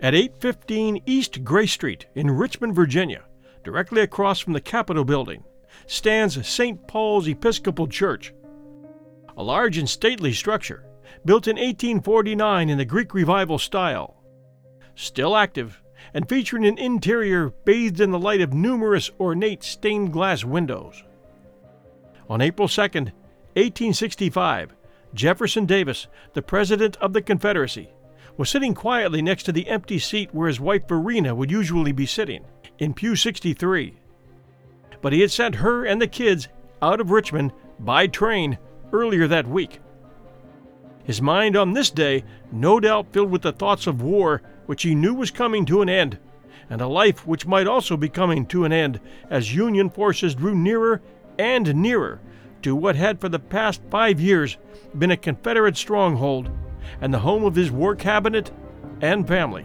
At 815 East Gray Street in Richmond, Virginia, directly across from the Capitol building, stands St. Paul's Episcopal Church. A large and stately structure, built in 1849 in the Greek Revival style. Still active, and featuring an interior bathed in the light of numerous ornate stained glass windows. On April 2, 1865, Jefferson Davis, the President of the Confederacy, was sitting quietly next to the empty seat where his wife Varina would usually be sitting, in pew 63. But he had sent her and the kids out of Richmond by train earlier that week. His mind on this day no doubt filled with the thoughts of war which he knew was coming to an end, and a life which might also be coming to an end as Union forces drew nearer and nearer to what had for the past five years been a Confederate stronghold and the home of his war cabinet and family.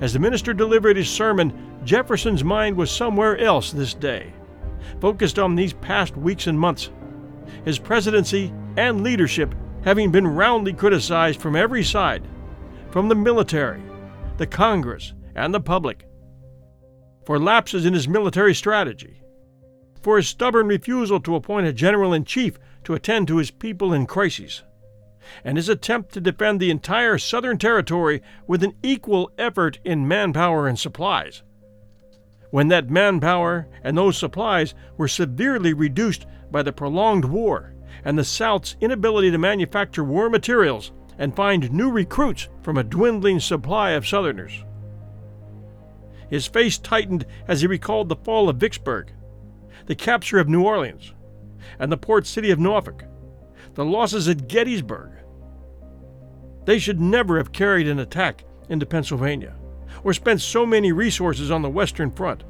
As the minister delivered his sermon, Jefferson's mind was somewhere else this day, focused on these past weeks and months. His presidency and leadership having been roundly criticized from every side from the military, the Congress, and the public for lapses in his military strategy, for his stubborn refusal to appoint a general in chief to attend to his people in crises, and his attempt to defend the entire Southern territory with an equal effort in manpower and supplies. When that manpower and those supplies were severely reduced by the prolonged war and the South's inability to manufacture war materials and find new recruits from a dwindling supply of Southerners. His face tightened as he recalled the fall of Vicksburg, the capture of New Orleans, and the port city of Norfolk, the losses at Gettysburg. They should never have carried an attack into Pennsylvania or spent so many resources on the Western Front,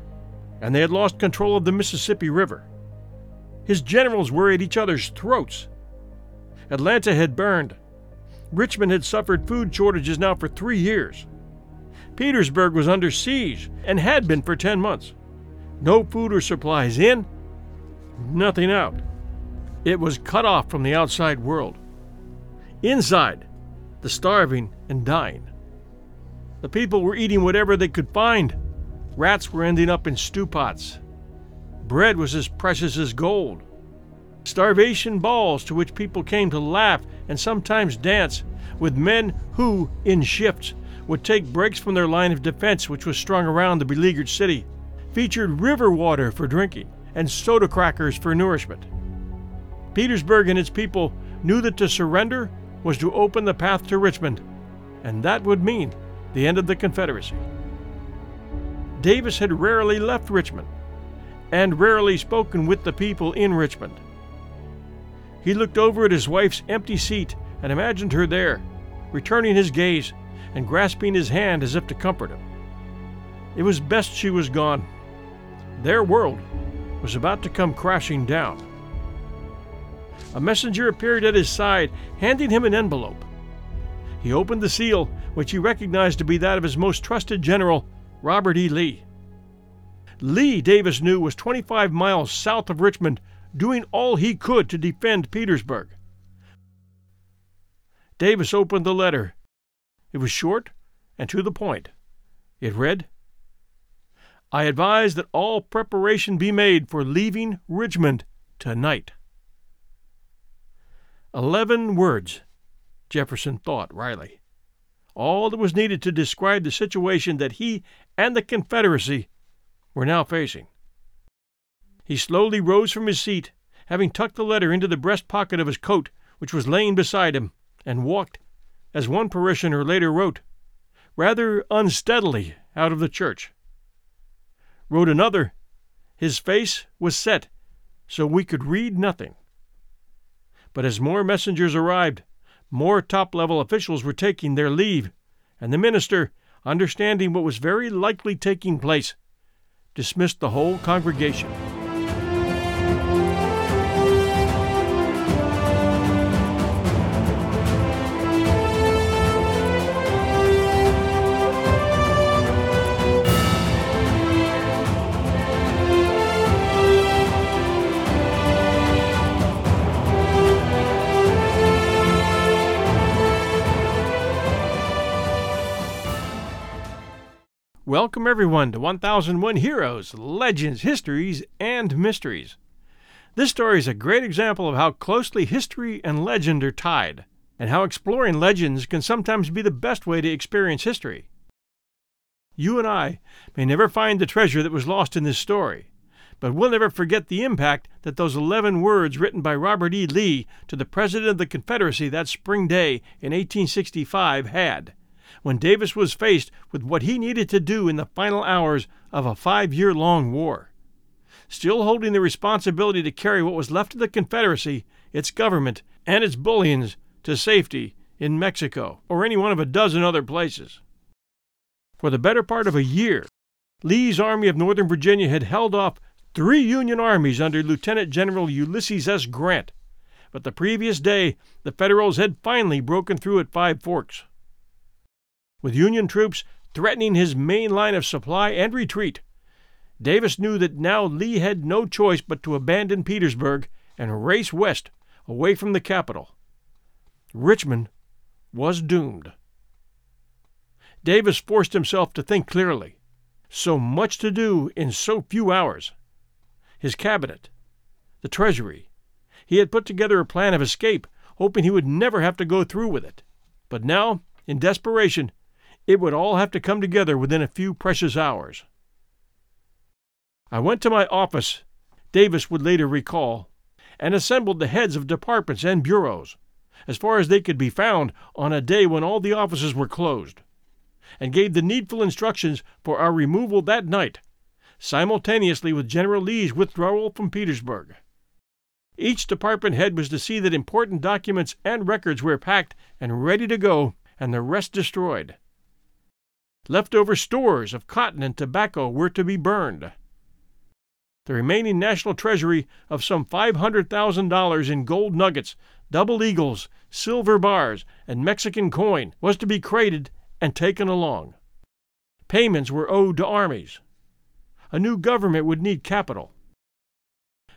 and they had lost control of the Mississippi River. His generals were at each other's throats. Atlanta had burned. Richmond had suffered food shortages now for three years. Petersburg was under siege and had been for 10 months. No food or supplies in, nothing out. It was cut off from the outside world. Inside, the starving and dying. The people were eating whatever they could find. Rats were ending up in stew pots. Bread was as precious as gold. Starvation balls to which people came to laugh and sometimes dance, with men who, in shifts, would take breaks from their line of defense, which was strung around the beleaguered city, featured river water for drinking and soda crackers for nourishment. Petersburg and its people knew that to surrender was to open the path to Richmond, and that would mean the end of the Confederacy. Davis had rarely left Richmond and rarely spoken with the people in Richmond. He looked over at his wife's empty seat and imagined her there, returning his gaze and grasping his hand as if to comfort him. It was best she was gone. Their world was about to come crashing down. A messenger appeared at his side, handing him an envelope. He opened the seal, which he recognized to be that of his most trusted general, Robert E. Lee. Lee, Davis knew, was 25 miles south of Richmond, doing all he could to defend Petersburg. Davis opened the letter. It was short and to the point. It read I advise that all preparation be made for leaving Richmond tonight. Eleven words, Jefferson thought wryly. All that was needed to describe the situation that he and the Confederacy were now facing. He slowly rose from his seat, having tucked the letter into the breast pocket of his coat, which was laying beside him, and walked, as one parishioner later wrote, rather unsteadily out of the church. Wrote another, his face was set so we could read nothing. But as more messengers arrived, more top level officials were taking their leave, and the minister, understanding what was very likely taking place, dismissed the whole congregation. Welcome, everyone, to 1001 Heroes, Legends, Histories, and Mysteries. This story is a great example of how closely history and legend are tied, and how exploring legends can sometimes be the best way to experience history. You and I may never find the treasure that was lost in this story, but we'll never forget the impact that those 11 words written by Robert E. Lee to the President of the Confederacy that spring day in 1865 had when Davis was faced with what he needed to do in the final hours of a five year long war. Still holding the responsibility to carry what was left of the Confederacy, its government, and its bullions to safety in Mexico or any one of a dozen other places. For the better part of a year, Lee's Army of Northern Virginia had held off three Union armies under Lieutenant General Ulysses S. Grant, but the previous day the Federals had finally broken through at Five Forks with Union troops threatening his main line of supply and retreat. Davis knew that now Lee had no choice but to abandon Petersburg and race west, away from the capital. Richmond was doomed. Davis forced himself to think clearly. So much to do in so few hours. His cabinet, the Treasury. He had put together a plan of escape, hoping he would never have to go through with it. But now, in desperation, it would all have to come together within a few precious hours. I went to my office, Davis would later recall, and assembled the heads of departments and bureaus, as far as they could be found on a day when all the offices were closed, and gave the needful instructions for our removal that night, simultaneously with General Lee's withdrawal from Petersburg. Each department head was to see that important documents and records were packed and ready to go, and the rest destroyed. Leftover stores of cotton and tobacco were to be burned. The remaining national treasury of some $500,000 in gold nuggets, double eagles, silver bars, and Mexican coin was to be crated and taken along. Payments were owed to armies. A new government would need capital.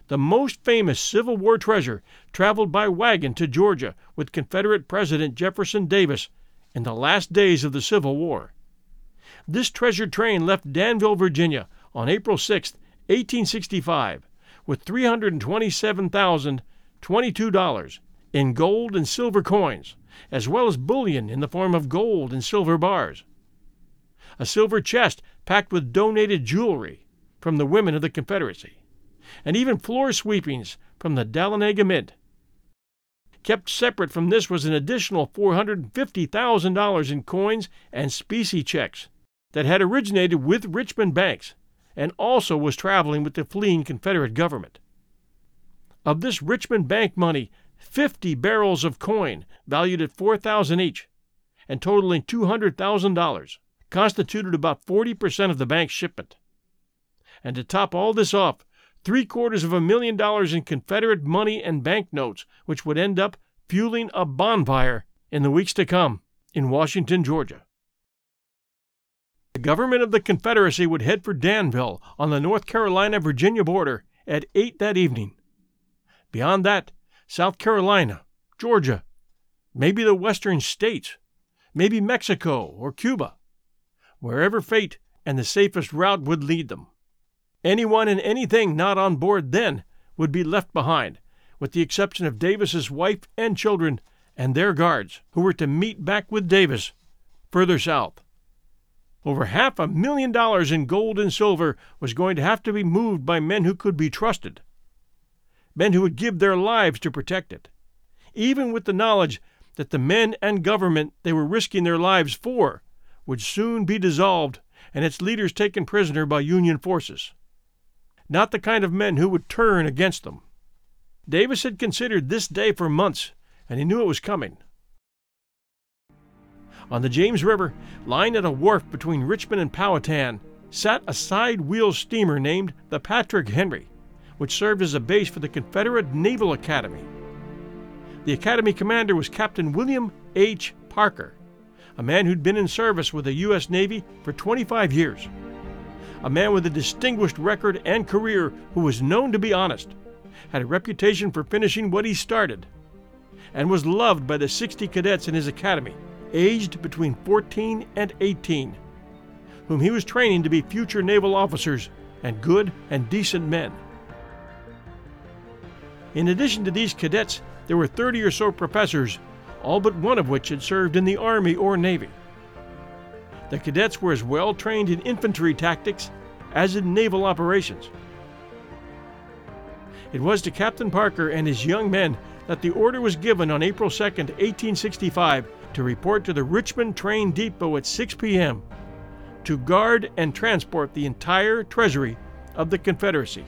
The most famous Civil War treasure traveled by wagon to Georgia with Confederate President Jefferson Davis in the last days of the Civil War. This treasure train left Danville, Virginia, on April 6, 1865, with $327,022 in gold and silver coins, as well as bullion in the form of gold and silver bars. A silver chest packed with donated jewelry from the women of the Confederacy, and even floor sweepings from the Dahlonega Mint. Kept separate from this was an additional $450,000 in coins and specie checks that had originated with Richmond banks and also was traveling with the fleeing Confederate government. Of this Richmond bank money, 50 barrels of coin, valued at 4000 each and totaling $200,000, constituted about 40% of the bank's shipment. And to top all this off, three quarters of a million dollars in Confederate money and banknotes, which would end up fueling a bonfire in the weeks to come in Washington, Georgia. The government of the Confederacy would head for Danville on the North Carolina Virginia border at 8 that evening. Beyond that, South Carolina, Georgia, maybe the western states, maybe Mexico or Cuba, wherever fate and the safest route would lead them. Anyone and anything not on board then would be left behind, with the exception of Davis's wife and children and their guards, who were to meet back with Davis further south. Over half a million dollars in gold and silver was going to have to be moved by men who could be trusted, men who would give their lives to protect it, even with the knowledge that the men and government they were risking their lives for would soon be dissolved and its leaders taken prisoner by Union forces. Not the kind of men who would turn against them. Davis had considered this day for months, and he knew it was coming on the James River, lying at a wharf between Richmond and Powhatan, sat a side wheel steamer named the Patrick Henry, which served as a base for the Confederate Naval Academy. The Academy commander was Captain William H. Parker, a man who'd been in service with the U.S. Navy for 25 years. A man with a distinguished record and career who was known to be honest, had a reputation for finishing what he started, and was loved by the 60 cadets in his academy aged between 14 and 18, whom he was training to be future naval officers and good and decent men. In addition to these cadets, there were 30 or so professors, all but one of which had served in the Army or Navy. The cadets were as well trained in infantry tactics as in naval operations. It was to Captain Parker and his young men that the order was given on April 2, 1865, to report to the Richmond train depot at 6 p.m. to guard and transport the entire treasury of the Confederacy.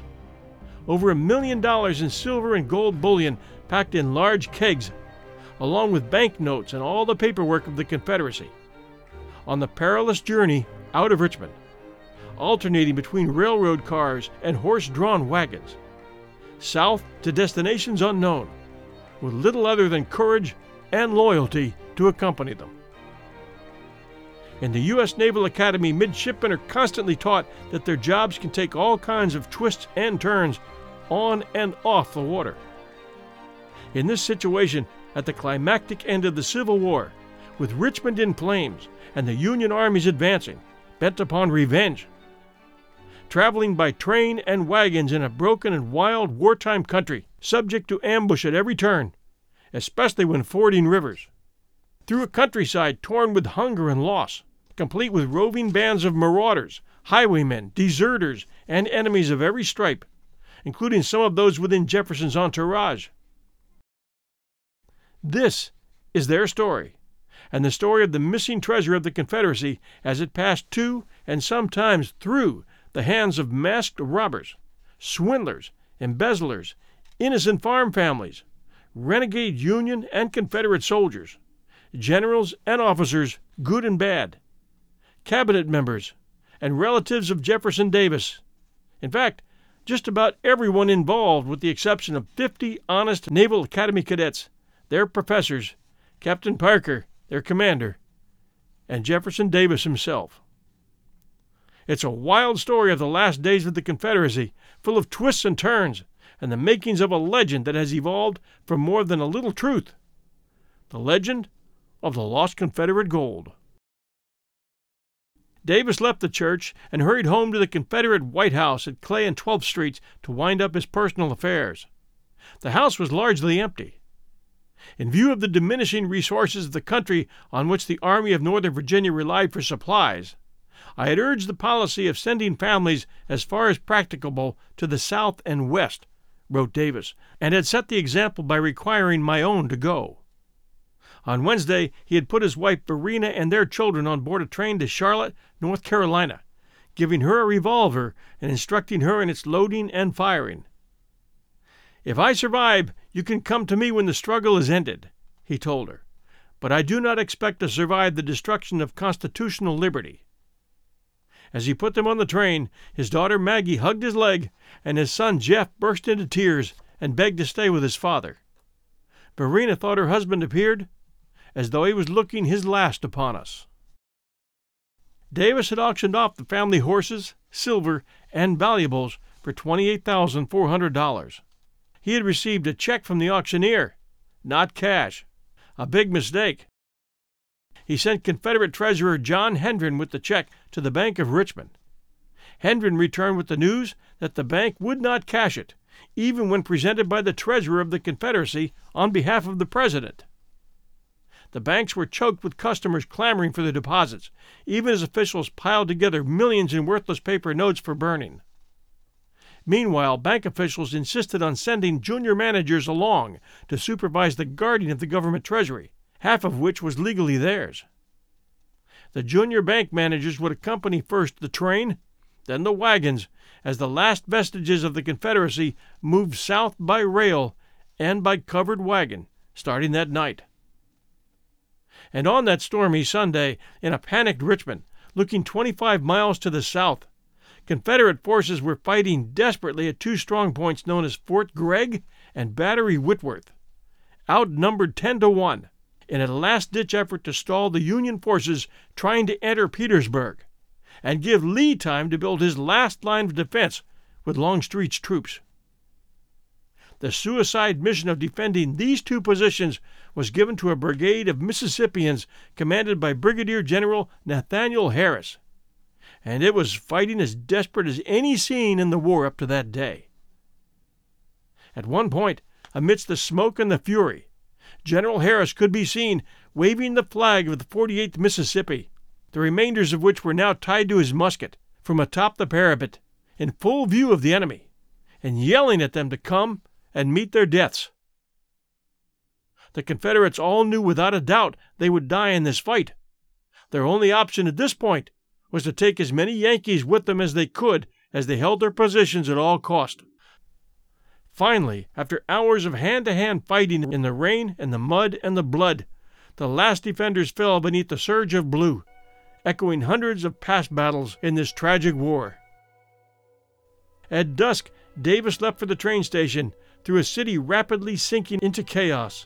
Over a million dollars in silver and gold bullion packed in large kegs, along with banknotes and all the paperwork of the Confederacy. On the perilous journey out of Richmond, alternating between railroad cars and horse drawn wagons, south to destinations unknown, with little other than courage and loyalty to accompany them. In the U.S. Naval Academy, midshipmen are constantly taught that their jobs can take all kinds of twists and turns on and off the water. In this situation, at the climactic end of the Civil War, with Richmond in flames and the Union armies advancing, bent upon revenge, traveling by train and wagons in a broken and wild wartime country, subject to ambush at every turn, especially when fording rivers, through a countryside torn with hunger and loss, complete with roving bands of marauders, highwaymen, deserters, and enemies of every stripe, including some of those within Jefferson's entourage. This is their story, and the story of the missing treasure of the Confederacy as it passed to and sometimes through the hands of masked robbers, swindlers, embezzlers, innocent farm families, renegade Union and Confederate soldiers, generals and officers, good and bad, cabinet members, and relatives of Jefferson Davis. In fact, just about everyone involved, with the exception of 50 honest Naval Academy cadets, their professors, Captain Parker, their commander, and Jefferson Davis himself. It's a wild story of the last days of the Confederacy, full of twists and turns, and the makings of a legend that has evolved from more than a little truth the legend of the lost Confederate gold. Davis left the church and hurried home to the Confederate White House at Clay and 12th Streets to wind up his personal affairs. The house was largely empty. In view of the diminishing resources of the country on which the Army of Northern Virginia relied for supplies, I had urged the policy of sending families as far as practicable to the South and West, wrote Davis, and had set the example by requiring my own to go. On Wednesday, he had put his wife Varina and their children on board a train to Charlotte, North Carolina, giving her a revolver and instructing her in its loading and firing. If I survive, you can come to me when the struggle is ended, he told her, but I do not expect to survive the destruction of constitutional liberty. As he put them on the train, his daughter Maggie hugged his leg, and his son Jeff burst into tears and begged to stay with his father. Varina thought her husband appeared as though he was looking his last upon us. Davis had auctioned off the family horses, silver, and valuables for $28,400. He had received a check from the auctioneer, not cash. A big mistake he sent Confederate Treasurer John Hendren with the check to the Bank of Richmond. Hendren returned with the news that the bank would not cash it, even when presented by the Treasurer of the Confederacy on behalf of the President. The banks were choked with customers clamoring for their deposits, even as officials piled together millions in worthless paper notes for burning. Meanwhile, bank officials insisted on sending junior managers along to supervise the guarding of the government treasury, half of which was legally theirs. The junior bank managers would accompany first the train, then the wagons, as the last vestiges of the Confederacy moved south by rail and by covered wagon, starting that night. And on that stormy Sunday, in a panicked Richmond, looking 25 miles to the south, Confederate forces were fighting desperately at two strong points known as Fort Gregg and Battery Whitworth, outnumbered 10 to 1 in a last ditch effort to stall the Union forces trying to enter Petersburg and give Lee time to build his last line of defense with Longstreet's troops. The suicide mission of defending these two positions was given to a brigade of Mississippians commanded by Brigadier General Nathaniel Harris. and it was fighting as desperate as any seen in the war up to that day. At one point, amidst the smoke and the fury, General Harris could be seen waving the flag of the 48th Mississippi, the remainders of which were now tied to his musket, from atop the parapet, in full view of the enemy, and yelling at them to come and meet their deaths. The Confederates all knew without a doubt they would die in this fight. Their only option at this point was to take as many Yankees with them as they could as they held their positions at all cost. Finally, after hours of hand to hand fighting in the rain and the mud and the blood, the last defenders fell beneath the surge of blue, echoing hundreds of past battles in this tragic war. At dusk, Davis left for the train station through a city rapidly sinking into chaos.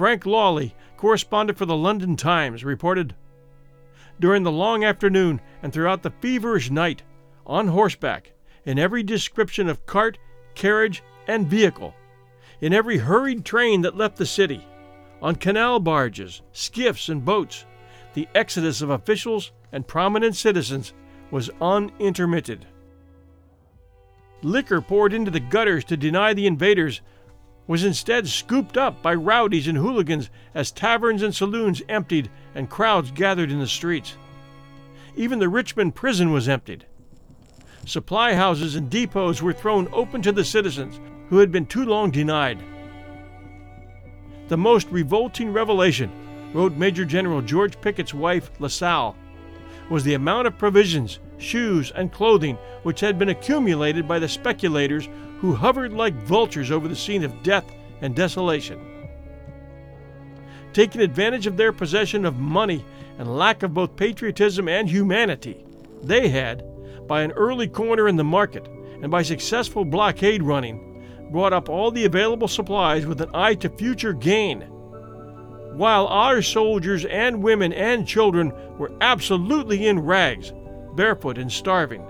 Frank Lawley, correspondent for the London Times, reported During the long afternoon and throughout the feverish night, on horseback, in every description of cart, carriage, and vehicle, in every hurried train that left the city, on canal barges, skiffs, and boats, the exodus of officials and prominent citizens was unintermitted. Liquor poured into the gutters to deny the invaders was instead scooped up by rowdies and hooligans as taverns and saloons emptied and crowds gathered in the streets. Even the Richmond prison was emptied. Supply houses and depots were thrown open to the citizens who had been too long denied. The most revolting revelation, wrote Major General George Pickett's wife, LaSalle, was the amount of provisions, shoes, and clothing which had been accumulated by the speculators who hovered like vultures over the scene of death and desolation. Taking advantage of their possession of money and lack of both patriotism and humanity, they had, by an early corner in the market and by successful blockade running, brought up all the available supplies with an eye to future gain. While our soldiers and women and children were absolutely in rags, barefoot and starving.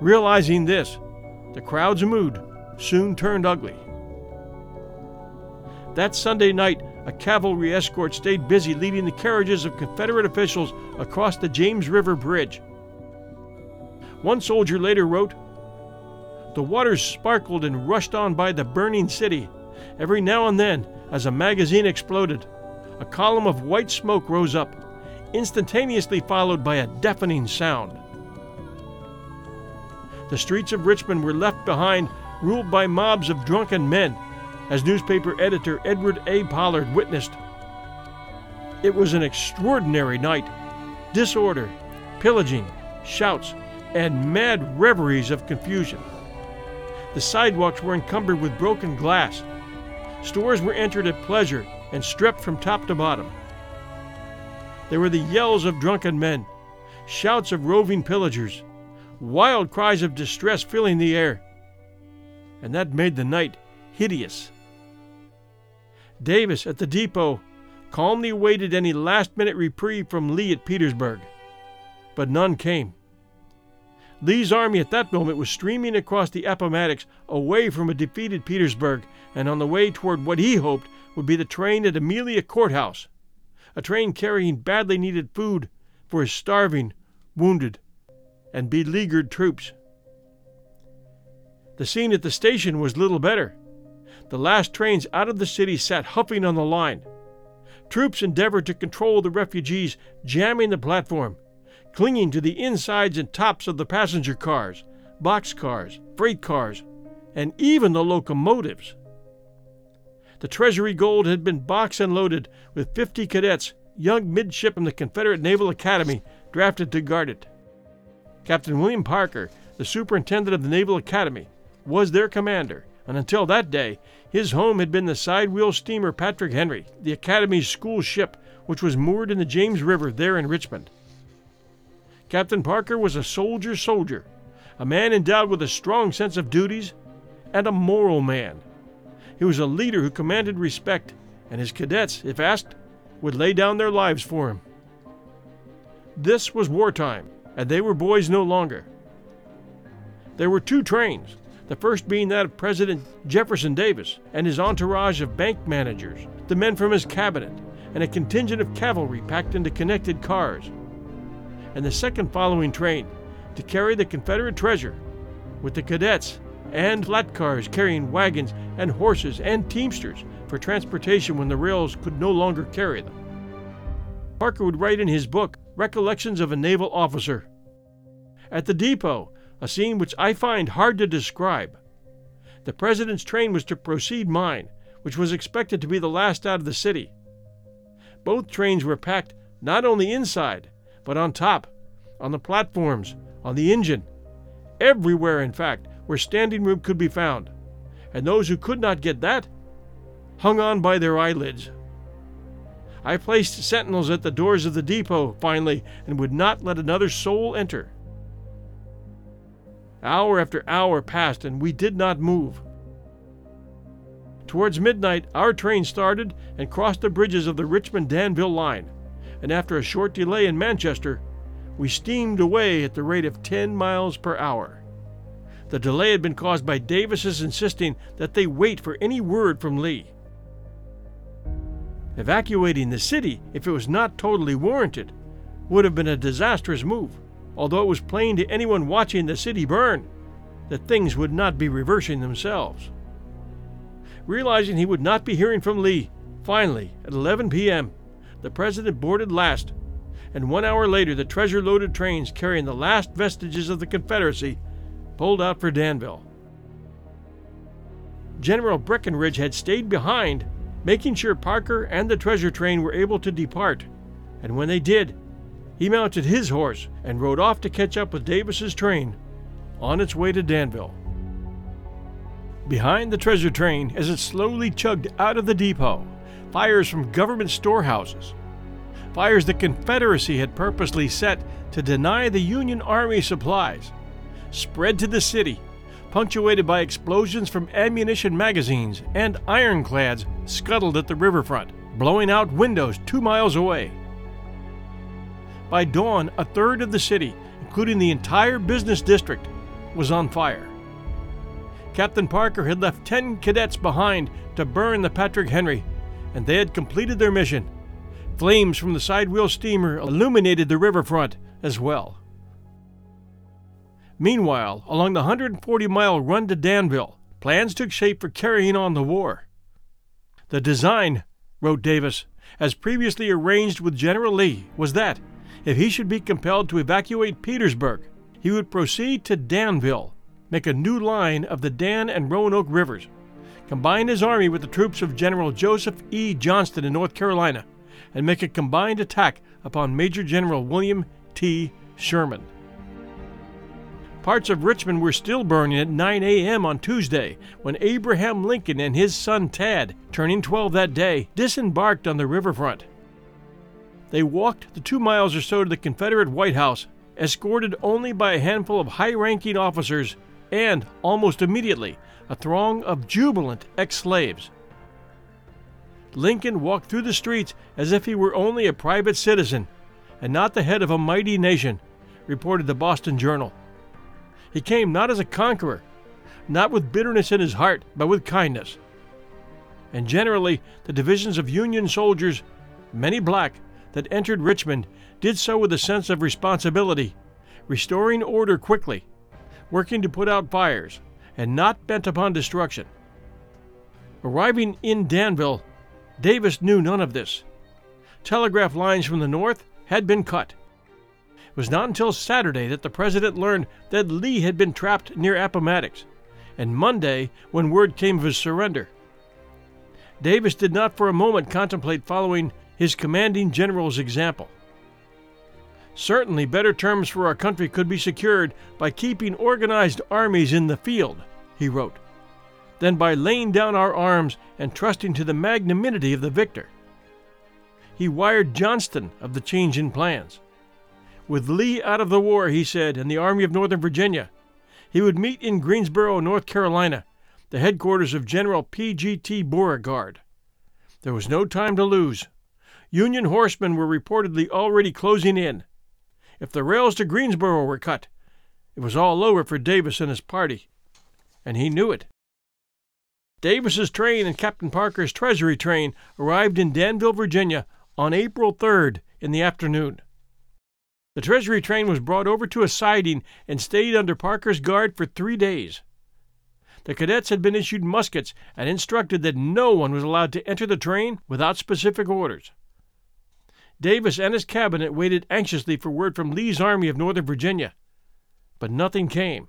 Realizing this, the crowd's mood soon turned ugly. That Sunday night, a cavalry escort stayed busy leading the carriages of Confederate officials across the James River Bridge. One soldier later wrote The waters sparkled and rushed on by the burning city. Every now and then, as a magazine exploded, a column of white smoke rose up, instantaneously followed by a deafening sound the streets of Richmond were left behind, ruled by mobs of drunken men, as newspaper editor Edward A. Pollard witnessed. It was an extraordinary night. Disorder, pillaging, shouts, and mad reveries of confusion. The sidewalks were encumbered with broken glass. Stores were entered at pleasure and stripped from top to bottom. There were the yells of drunken men, shouts of roving pillagers, wild cries of distress filling the air. And that made the night hideous. Davis at the depot calmly awaited any last minute reprieve from Lee at Petersburg, but none came. Lee's army at that moment was streaming across the Appomattox away from a defeated Petersburg and on the way toward what he hoped would be the train at Amelia Courthouse, a train carrying badly needed food for his starving, wounded, and beleaguered troops. The scene at the station was little better. The last trains out of the city sat huffing on the line. Troops endeavored to control the refugees, jamming the platform, clinging to the insides and tops of the passenger cars, box cars, freight cars, and even the locomotives. The Treasury Gold had been boxed and loaded with 50 cadets, young midshipmen from the Confederate Naval Academy, drafted to guard it. Captain William Parker, the superintendent of the Naval Academy, was their commander, and until that day, his home had been the side wheel steamer Patrick Henry, the Academy's school ship, which was moored in the James River there in Richmond. Captain Parker was a soldier soldier, a man endowed with a strong sense of duties, and a moral man. He was a leader who commanded respect, and his cadets, if asked, would lay down their lives for him. This was wartime, and they were boys no longer. There were two trains, the first being that of President Jefferson Davis and his entourage of bank managers, the men from his cabinet, and a contingent of cavalry packed into connected cars. And the second following train to carry the Confederate treasure, with the cadets and flat cars carrying wagons and horses and teamsters for transportation when the rails could no longer carry them. Parker would write in his book Recollections of a Naval Officer. At the depot, a scene which I find hard to describe. The President's train was to proceed mine, which was expected to be the last out of the city. Both trains were packed not only inside, but on top, on the platforms, on the engine, everywhere, in fact, where standing room could be found. And those who could not get that hung on by their eyelids. I placed sentinels at the doors of the depot, finally, and would not let another soul enter. Hour after hour passed, and we did not move. Towards midnight, our train started and crossed the bridges of the Richmond Danville line, and after a short delay in Manchester, we steamed away at the rate of 10 miles per hour. The delay had been caused by Davis's insisting that they wait for any word from Lee. Evacuating the city, if it was not totally warranted, would have been a disastrous move, although it was plain to anyone watching the city burn that things would not be reversing themselves. Realizing he would not be hearing from Lee, finally, at 11 p.m., the President boarded last, and one hour later the treasure loaded trains carrying the last vestiges of the Confederacy pulled out for Danville. General Breckinridge had stayed behind making sure Parker and the treasure train were able to depart. And when they did, he mounted his horse and rode off to catch up with Davis's train on its way to Danville. Behind the treasure train, as it slowly chugged out of the depot, fires from government storehouses, fires the Confederacy had purposely set to deny the Union Army supplies, spread to the city punctuated by explosions from ammunition magazines and ironclads scuttled at the riverfront, blowing out windows two miles away. By dawn, a third of the city, including the entire business district, was on fire. Captain Parker had left 10 cadets behind to burn the Patrick Henry, and they had completed their mission. Flames from the sidewheel steamer illuminated the riverfront as well. Meanwhile, along the 140 mile run to Danville, plans took shape for carrying on the war. The design, wrote Davis, as previously arranged with General Lee, was that, if he should be compelled to evacuate Petersburg, he would proceed to Danville, make a new line of the Dan and Roanoke rivers, combine his army with the troops of General Joseph E. Johnston in North Carolina, and make a combined attack upon Major General William T. Sherman. Parts of Richmond were still burning at 9 a.m. on Tuesday when Abraham Lincoln and his son Tad, turning 12 that day, disembarked on the riverfront. They walked the two miles or so to the Confederate White House, escorted only by a handful of high ranking officers and, almost immediately, a throng of jubilant ex slaves. Lincoln walked through the streets as if he were only a private citizen and not the head of a mighty nation, reported the Boston Journal. He came not as a conqueror, not with bitterness in his heart, but with kindness. And generally, the divisions of Union soldiers, many black, that entered Richmond did so with a sense of responsibility, restoring order quickly, working to put out fires, and not bent upon destruction. Arriving in Danville, Davis knew none of this. Telegraph lines from the north had been cut. It was not until Saturday that the president learned that Lee had been trapped near Appomattox, and Monday when word came of his surrender. Davis did not for a moment contemplate following his commanding general's example. Certainly, better terms for our country could be secured by keeping organized armies in the field, he wrote, than by laying down our arms and trusting to the magnanimity of the victor. He wired Johnston of the change in plans With Lee out of the war, he said, and the Army of Northern Virginia, he would meet in Greensboro, North Carolina, the headquarters of General P.G.T. Beauregard. There was no time to lose. Union horsemen were reportedly already closing in. If the rails to Greensboro were cut, it was all over for Davis and his party, and he knew it. Davis's train and Captain Parker's Treasury train arrived in Danville, Virginia on April 3rd in the afternoon. The Treasury train was brought over to a siding and stayed under Parker's guard for three days. The cadets had been issued muskets and instructed that no one was allowed to enter the train without specific orders. Davis and his cabinet waited anxiously for word from Lee's Army of Northern Virginia, but nothing came.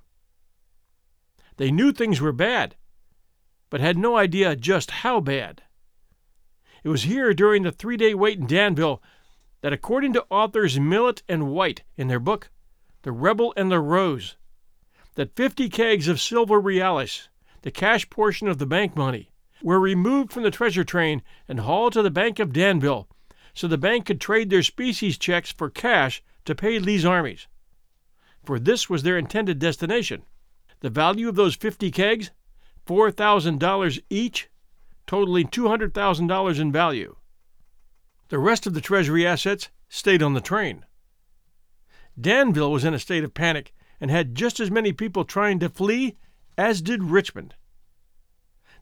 They knew things were bad, but had no idea just how bad. It was here during the three day wait in Danville that, according to authors Millett and White in their book, The Rebel and the Rose, that 50 kegs of silver reales, the cash portion of the bank money, were removed from the treasure train and hauled to the Bank of Danville so the bank could trade their specie checks for cash to pay Lee's armies. For this was their intended destination. The value of those 50 kegs, $4,000 each, totaling $200,000 in value. The rest of the Treasury assets stayed on the train. Danville was in a state of panic and had just as many people trying to flee as did Richmond.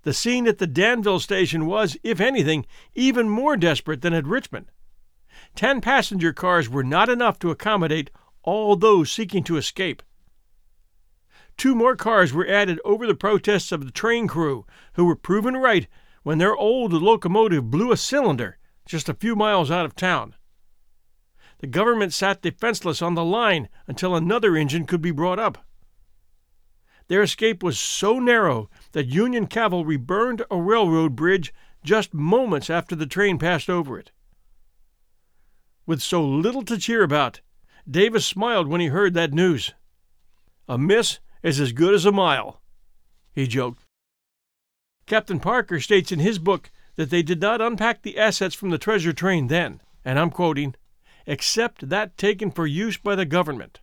The scene at the Danville station was, if anything, even more desperate than at Richmond. Ten passenger cars were not enough to accommodate all those seeking to escape. Two more cars were added over the protests of the train crew, who were proven right when their old locomotive blew a cylinder just a few miles out of town. The government sat defenseless on the line until another engine could be brought up. Their escape was so narrow that Union cavalry burned a railroad bridge just moments after the train passed over it. With so little to cheer about, Davis smiled when he heard that news. A miss is as good as a mile, he joked. Captain Parker states in his book that they did not unpack the assets from the treasure train then, and I'm quoting, except that taken for use by the government.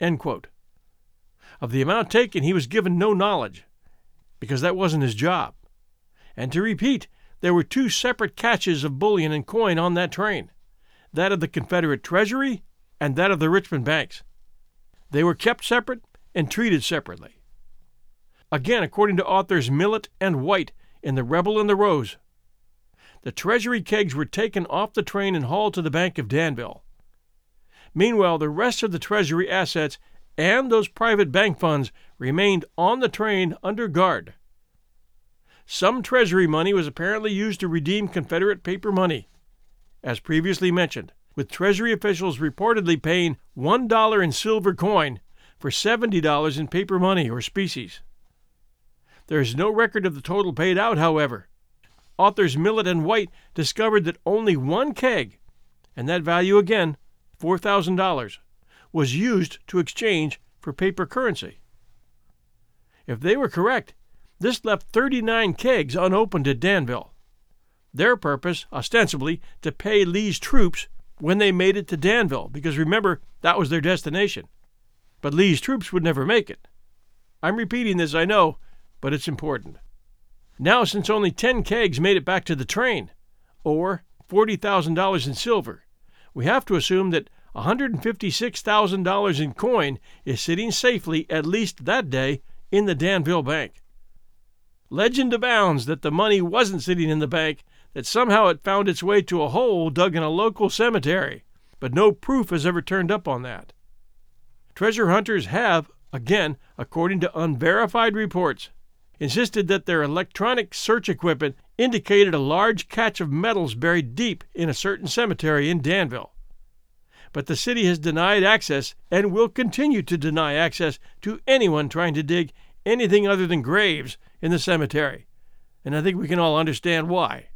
End quote. Of the amount taken, he was given no knowledge, because that wasn't his job. And to repeat, there were two separate caches of bullion and coin on that train that of the Confederate Treasury and that of the Richmond banks. They were kept separate and treated separately. Again, according to authors Millett and White in The Rebel and the Rose, the Treasury kegs were taken off the train and hauled to the Bank of Danville. Meanwhile, the rest of the Treasury assets and those private bank funds remained on the train under guard. Some Treasury money was apparently used to redeem Confederate paper money, as previously mentioned, with Treasury officials reportedly paying $1 in silver coin for $70 in paper money or species. There is no record of the total paid out, however. Authors Millett and White discovered that only one keg, and that value again, $4,000, was used to exchange for paper currency. If they were correct, this left 39 kegs unopened at Danville. Their purpose, ostensibly, to pay Lee's troops when they made it to Danville, because remember, that was their destination. But Lee's troops would never make it. I'm repeating this, I know, but it's important. Now, since only 10 kegs made it back to the train, or $40,000 in silver, we have to assume that $156,000 in coin is sitting safely, at least that day, in the Danville Bank. Legend abounds that the money wasn't sitting in the bank, that somehow it found its way to a hole dug in a local cemetery, but no proof has ever turned up on that. Treasure hunters have, again, according to unverified reports, insisted that their electronic search equipment indicated a large catch of metals buried deep in a certain cemetery in Danville but the city has denied access and will continue to deny access to anyone trying to dig anything other than graves in the cemetery. And I think we can all understand why.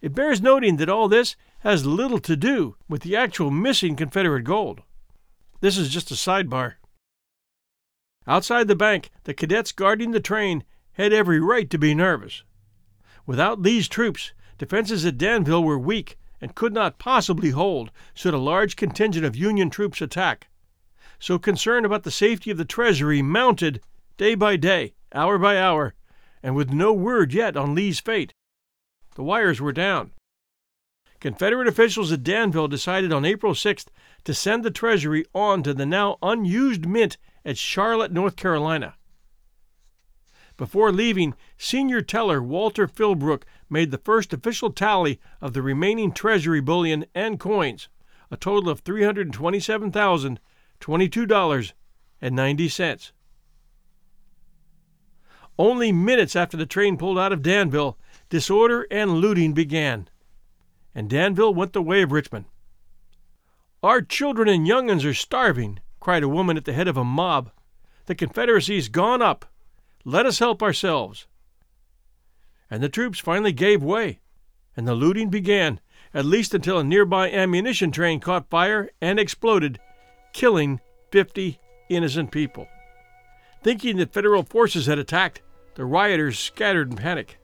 It bears noting that all this has little to do with the actual missing Confederate gold. This is just a sidebar. Outside the bank, the cadets guarding the train had every right to be nervous. Without Lee's troops, defenses at Danville were weak and could not possibly hold should a large contingent of Union troops attack. So concern about the safety of the Treasury mounted day by day, hour by hour, and with no word yet on Lee's fate. The wires were down. Confederate officials at Danville decided on April 6th to send the Treasury on to the now unused mint at Charlotte, North Carolina. Before leaving, senior teller Walter Philbrook made the first official tally of the remaining Treasury bullion and coins, a total of $327,022.90. Only minutes after the train pulled out of Danville, disorder and looting began, and Danville went the way of Richmond. Our children and young'uns are starving, cried a woman at the head of a mob. The Confederacy's gone up. Let us help ourselves and the troops finally gave way, and the looting began, at least until a nearby ammunition train caught fire and exploded, killing 50 innocent people. Thinking that federal forces had attacked, the rioters scattered in panic.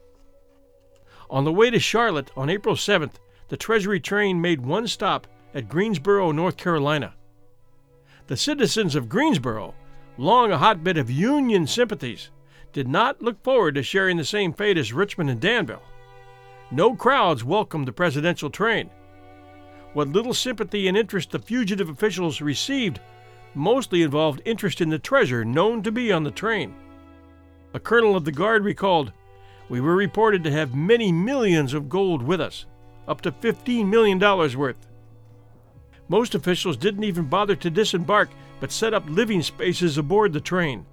On the way to Charlotte on April 7th, the Treasury train made one stop at Greensboro, North Carolina. The citizens of Greensboro, long a hotbed of Union sympathies, did not look forward to sharing the same fate as Richmond and Danville. No crowds welcomed the presidential train. What little sympathy and interest the fugitive officials received mostly involved interest in the treasure known to be on the train. A colonel of the guard recalled, We were reported to have many millions of gold with us, up to $15 million worth. Most officials didn't even bother to disembark, but set up living spaces aboard the train.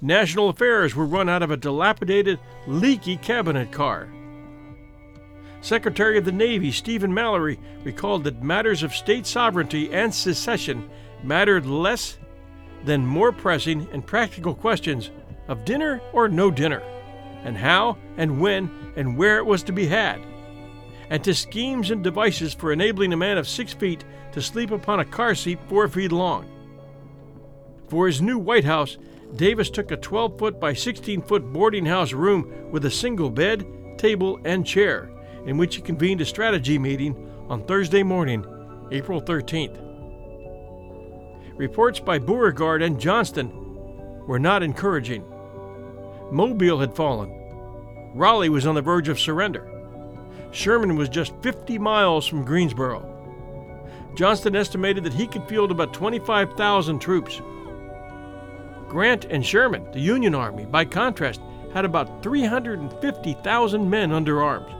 National affairs were run out of a dilapidated, leaky cabinet car. Secretary of the Navy Stephen Mallory recalled that matters of state sovereignty and secession mattered less than more pressing and practical questions of dinner or no dinner, and how and when and where it was to be had, and to schemes and devices for enabling a man of six feet to sleep upon a car seat four feet long. For his new White House, Davis took a 12 foot by 16 foot boarding house room with a single bed, table, and chair, in which he convened a strategy meeting on Thursday morning, April 13th. Reports by Beauregard and Johnston were not encouraging. Mobile had fallen. Raleigh was on the verge of surrender. Sherman was just 50 miles from Greensboro. Johnston estimated that he could field about 25,000 troops. Grant and Sherman, the Union Army, by contrast, had about 350,000 men under arms.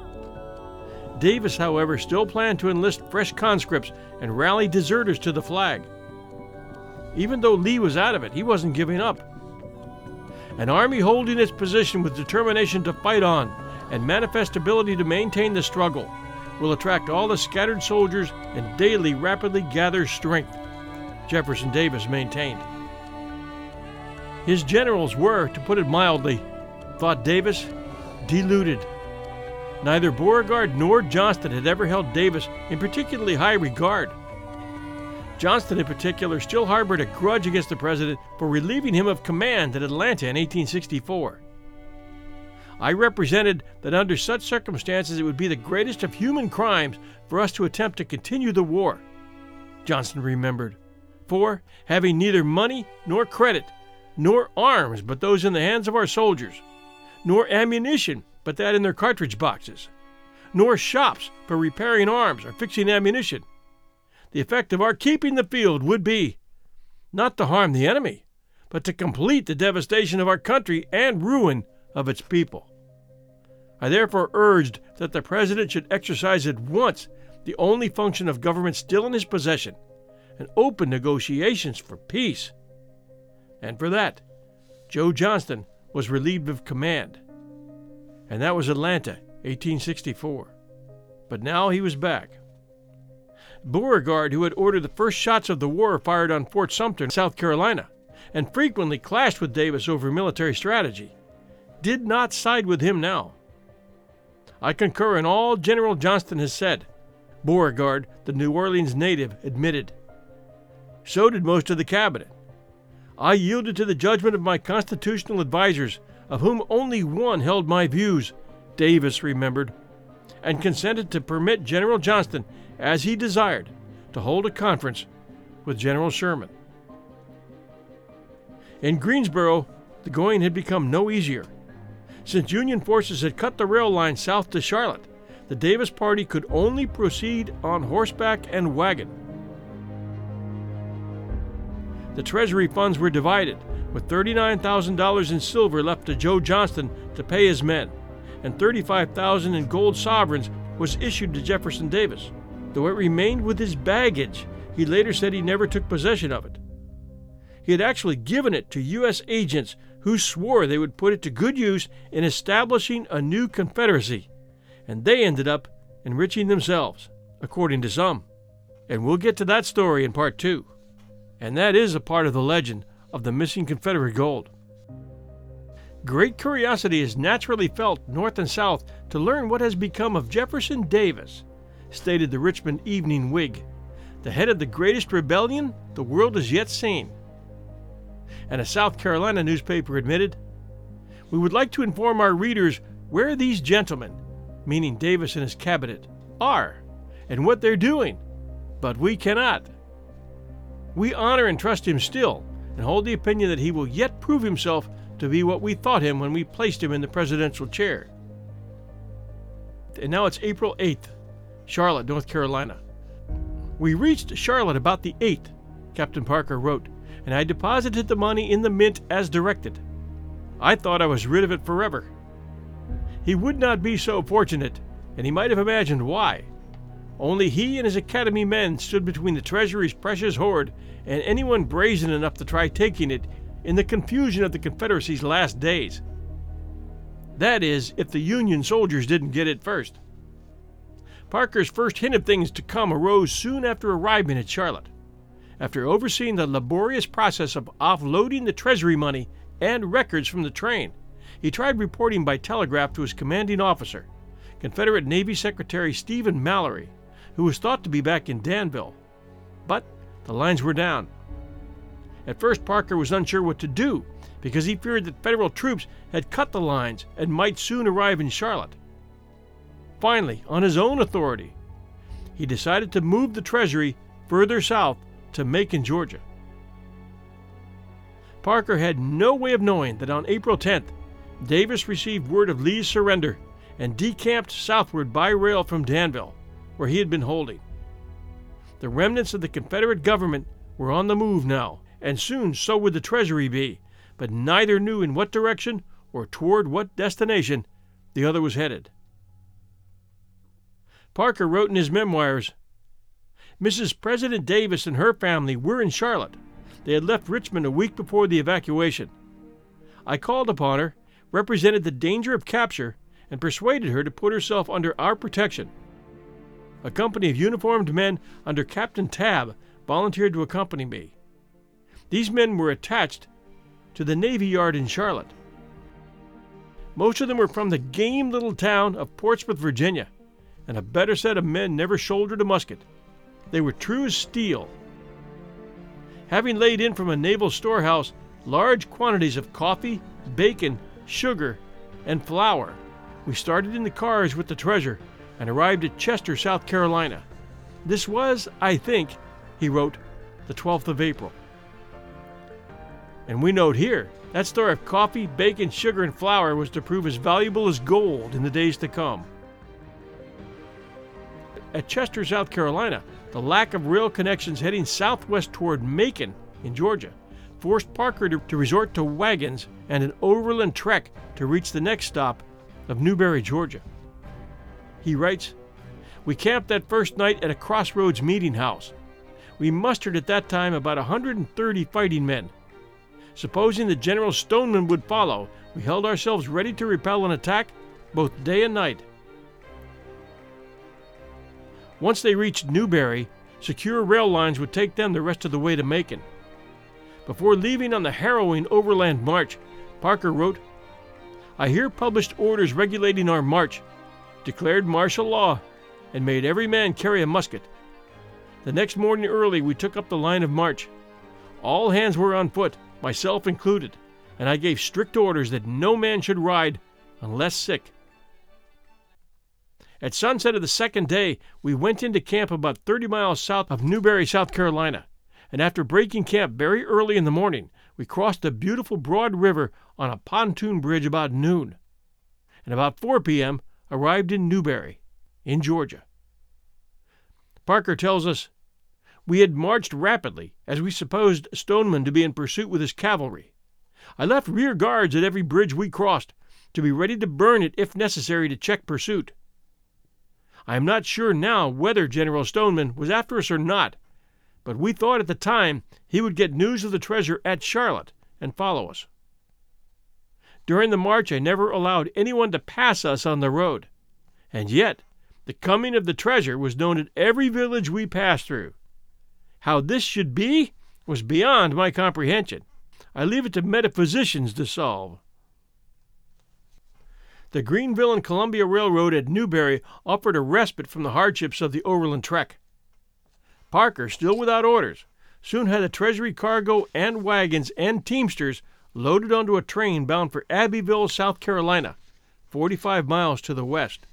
Davis, however, still planned to enlist fresh conscripts and rally deserters to the flag. Even though Lee was out of it, he wasn't giving up. An army holding its position with determination to fight on and manifest ability to maintain the struggle will attract all the scattered soldiers and daily rapidly gather strength, Jefferson Davis maintained. His generals were, to put it mildly, thought Davis, deluded. Neither Beauregard nor Johnston had ever held Davis in particularly high regard. Johnston, in particular, still harbored a grudge against the president for relieving him of command at Atlanta in 1864. I represented that under such circumstances it would be the greatest of human crimes for us to attempt to continue the war, Johnston remembered. For, having neither money nor credit, nor arms but those in the hands of our soldiers, nor ammunition but that in their cartridge boxes, nor shops for repairing arms or fixing ammunition. The effect of our keeping the field would be not to harm the enemy, but to complete the devastation of our country and ruin of its people. I therefore urged that the President should exercise at once the only function of government still in his possession and open negotiations for peace and for that, Joe Johnston was relieved of command. And that was Atlanta, 1864. But now he was back. Beauregard, who had ordered the first shots of the war fired on Fort Sumter, South Carolina, and frequently clashed with Davis over military strategy, did not side with him now. I concur in all General Johnston has said, Beauregard, the New Orleans native, admitted. So did most of the cabinet. I yielded to the judgment of my constitutional advisers, of whom only one held my views, Davis remembered. and consented to permit General Johnston, as he desired, to hold a conference with General Sherman. In Greensboro, the going had become no easier. Since Union forces had cut the rail line south to Charlotte, the Davis party could only proceed on horseback and wagon. The Treasury funds were divided, with $39,000 in silver left to Joe Johnston to pay his men, and $35,000 in gold sovereigns was issued to Jefferson Davis. Though it remained with his baggage, he later said he never took possession of it. He had actually given it to U.S. agents who swore they would put it to good use in establishing a new Confederacy, and they ended up enriching themselves, according to some. And we'll get to that story in part two. And that is a part of the legend of the missing Confederate gold. Great curiosity is naturally felt north and south to learn what has become of Jefferson Davis, stated the Richmond Evening Whig, the head of the greatest rebellion the world has yet seen. And a South Carolina newspaper admitted, We would like to inform our readers where these gentlemen, meaning Davis and his cabinet, are and what they're doing, but we cannot. We honor and trust him still, and hold the opinion that he will yet prove himself to be what we thought him when we placed him in the presidential chair. And now it's April 8th, Charlotte, North Carolina. We reached Charlotte about the 8th, Captain Parker wrote, and I deposited the money in the mint as directed. I thought I was rid of it forever. He would not be so fortunate, and he might have imagined why. Only he and his academy men stood between the treasury's precious hoard and anyone brazen enough to try taking it in the confusion of the Confederacy's last days. That is, if the Union soldiers didn't get it first. Parker's first hint of things to come arose soon after arriving at Charlotte. After overseeing the laborious process of offloading the Treasury money and records from the train, he tried reporting by telegraph to his commanding officer, Confederate Navy Secretary Stephen Mallory, who was thought to be back in Danville. But the lines were down. At first, Parker was unsure what to do because he feared that Federal troops had cut the lines and might soon arrive in Charlotte. Finally, on his own authority, he decided to move the Treasury further south to Macon, Georgia. Parker had no way of knowing that on April 10th, Davis received word of Lee's surrender and decamped southward by rail from Danville, where he had been holding. The remnants of the Confederate government were on the move now, and soon so would the Treasury be, but neither knew in what direction or toward what destination the other was headed. Parker wrote in his memoirs Mrs. President Davis and her family were in Charlotte. They had left Richmond a week before the evacuation. I called upon her, represented the danger of capture, and persuaded her to put herself under our protection. A company of uniformed men under Captain Tabb volunteered to accompany me. These men were attached to the Navy Yard in Charlotte. Most of them were from the game little town of Portsmouth, Virginia, and a better set of men never shouldered a musket. They were true as steel. Having laid in from a naval storehouse large quantities of coffee, bacon, sugar, and flour, we started in the cars with the treasure and arrived at Chester, South Carolina. This was, I think, he wrote, the 12th of April. And we note here that store of coffee, bacon, sugar, and flour was to prove as valuable as gold in the days to come. At Chester, South Carolina, the lack of rail connections heading southwest toward Macon in Georgia forced Parker to, to resort to wagons and an overland trek to reach the next stop of Newberry, Georgia. He writes, We camped that first night at a crossroads meeting house. We mustered at that time about 130 fighting men. Supposing that General Stoneman would follow, we held ourselves ready to repel an attack both day and night. Once they reached Newberry, secure rail lines would take them the rest of the way to Macon. Before leaving on the harrowing overland march, Parker wrote, I here published orders regulating our march, declared martial law, and made every man carry a musket. The next morning early we took up the line of march. All hands were on foot, myself included, and I gave strict orders that no man should ride unless sick. At sunset of the second day, we went into camp about 30 miles south of Newberry, South Carolina, and after breaking camp very early in the morning, we crossed a beautiful broad river on a pontoon bridge about noon, and about 4 p.m. arrived in Newberry, in Georgia. Parker tells us we had marched rapidly, as we supposed Stoneman to be in pursuit with his cavalry. I left rear guards at every bridge we crossed, to be ready to burn it if necessary to check pursuit. I am not sure now whether General Stoneman was after us or not, but we thought at the time he would get news of the treasure at Charlotte and follow us. During the march, I never allowed anyone to pass us on the road, and yet the coming of the treasure was known at every village we passed through. How this should be was beyond my comprehension. I leave it to metaphysicians to solve. The Greenville and Columbia Railroad at Newberry offered a respite from the hardships of the overland trek. Parker, still without orders, soon had the Treasury cargo and wagons and teamsters loaded onto a train bound for Abbeville, South Carolina, 45 miles to the west.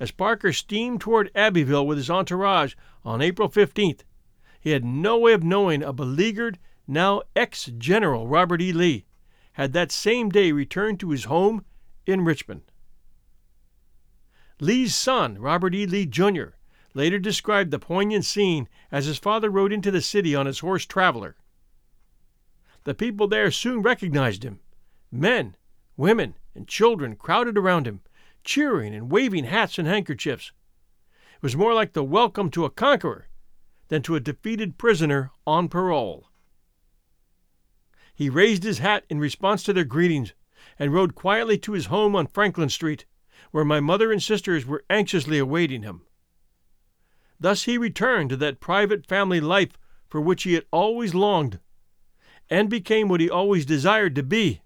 As Parker steamed toward Abbeville with his entourage on April 15th, he had no way of knowing a beleaguered, now ex General Robert E. Lee had that same day returned to his home in Richmond. Lee's son, Robert E. Lee, Jr., later described the poignant scene as his father rode into the city on his horse Traveler. The people there soon recognized him. Men, women, and children crowded around him, cheering and waving hats and handkerchiefs. It was more like the welcome to a conqueror than to a defeated prisoner on parole. He raised his hat in response to their greetings and rode quietly to his home on Franklin Street, where my mother and sisters were anxiously awaiting him. Thus he returned to that private family life for which he had always longed, and became what he always desired to be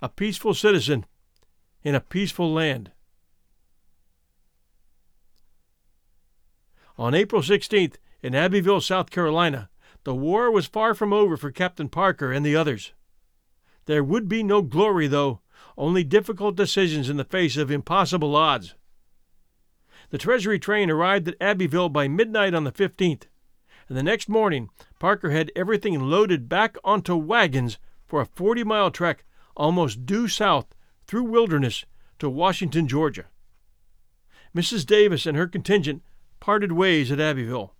a peaceful citizen in a peaceful land. On April 16th, in Abbeville, South Carolina, the war was far from over for Captain Parker and the others. There would be no glory, though, only difficult decisions in the face of impossible odds. The Treasury train arrived at Abbeville by midnight on the 15th, and the next morning Parker had everything loaded back onto wagons for a 40 mile trek almost due south through wilderness to Washington, Georgia. Mrs. Davis and her contingent parted ways at Abbeville.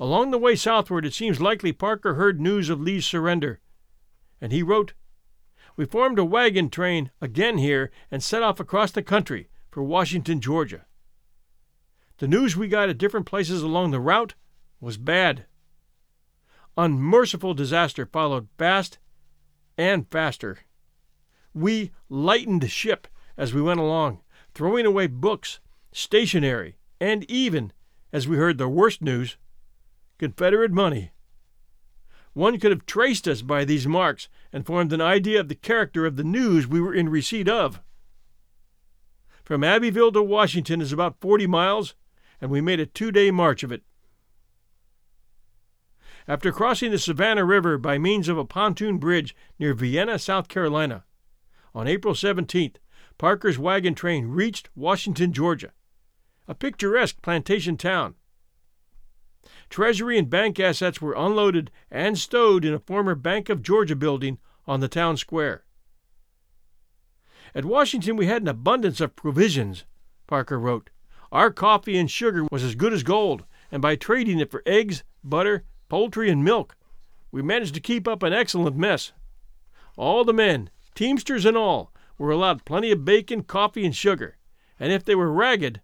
Along the way southward, it seems likely Parker heard news of Lee's surrender and he wrote, We formed a wagon train again here and set off across the country for Washington, Georgia. The news we got at different places along the route was bad. Unmerciful disaster followed fast and faster. We lightened ship as we went along, throwing away books, stationery, and even, as we heard the worst news, Confederate money. One could have traced us by these marks and formed an idea of the character of the news we were in receipt of. From Abbeville to Washington is about 40 miles, and we made a two day march of it. After crossing the Savannah River by means of a pontoon bridge near Vienna, South Carolina, on April 17th, Parker's wagon train reached Washington, Georgia, a picturesque plantation town Treasury and bank assets were unloaded and stowed in a former Bank of Georgia building on the town square. At Washington, we had an abundance of provisions, Parker wrote. Our coffee and sugar was as good as gold, and by trading it for eggs, butter, poultry, and milk, we managed to keep up an excellent mess. All the men, teamsters and all, were allowed plenty of bacon, coffee, and sugar, and if they were ragged,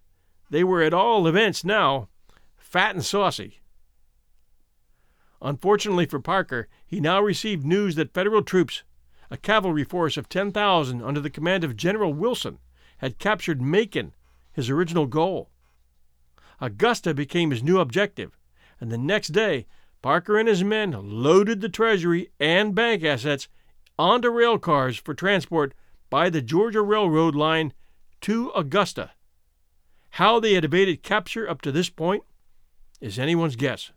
they were at all events now fat and saucy. Unfortunately for Parker, he now received news that Federal troops, a cavalry force of 10,000 under the command of General Wilson, had captured Macon, his original goal. Augusta became his new objective, and the next day Parker and his men loaded the treasury and bank assets onto rail cars for transport by the Georgia Railroad line to Augusta. How they had evaded capture up to this point is anyone's guess.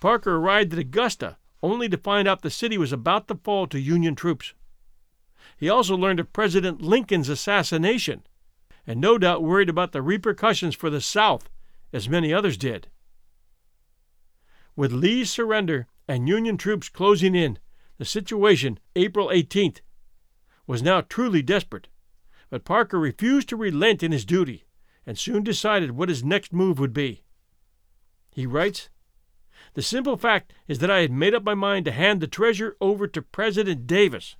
Parker arrived at Augusta only to find out the city was about to fall to Union troops. He also learned of President Lincoln's assassination, and no doubt worried about the repercussions for the South, as many others did. With Lee's surrender and Union troops closing in, the situation, April 18th, was now truly desperate. But Parker refused to relent in his duty and soon decided what his next move would be. He writes, The simple fact is that I had made up my mind to hand the treasure over to President Davis.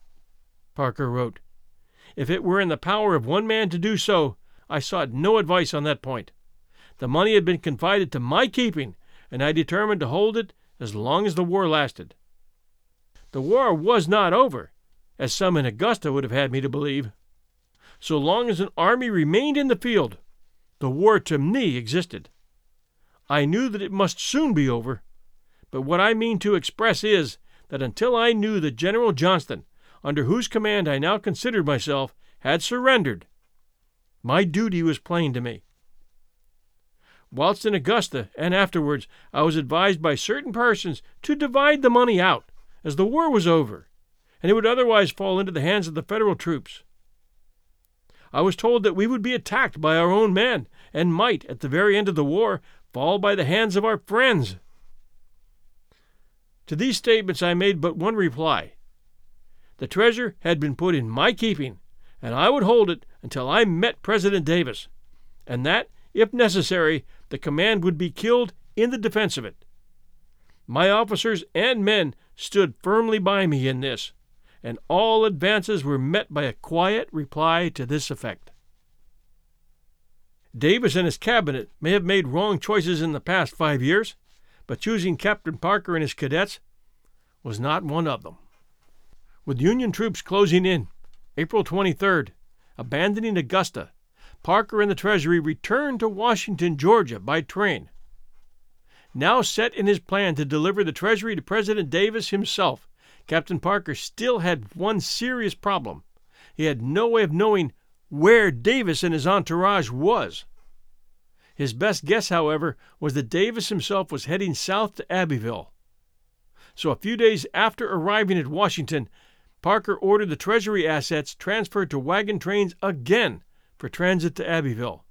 Parker wrote, If it were in the power of one man to do so, I sought no advice on that point. The money had been confided to my keeping, and I determined to hold it as long as the war lasted. The war was not over, as some in Augusta would have had me to believe. So long as an army remained in the field, the war to me existed. I knew that it must soon be over, but what I mean to express is that until I knew that General Johnston, under whose command I now considered myself, had surrendered, my duty was plain to me. Whilst in Augusta and afterwards, I was advised by certain persons to divide the money out, as the war was over, and it would otherwise fall into the hands of the Federal troops. I was told that we would be attacked by our own men, and might, at the very end of the war, fall by the hands of our friends. To these statements I made but one reply. The treasure had been put in my keeping, and I would hold it until I met President Davis, and that, if necessary, the command would be killed in the defense of it. My officers and men stood firmly by me in this, and all advances were met by a quiet reply to this effect. Davis and his cabinet may have made wrong choices in the past five years, but choosing Captain Parker and his cadets was not one of them. With Union troops closing in, April 23rd, abandoning Augusta, Parker and the Treasury returned to Washington, Georgia, by train. Now set in his plan to deliver the Treasury to President Davis himself, Captain Parker still had one serious problem. He had no way of knowing where Davis and his entourage was. His best guess, however, was that Davis himself was heading south to Abbeville. So a few days after arriving at Washington, Parker ordered the Treasury assets transferred to wagon trains again for transit to Abbeville.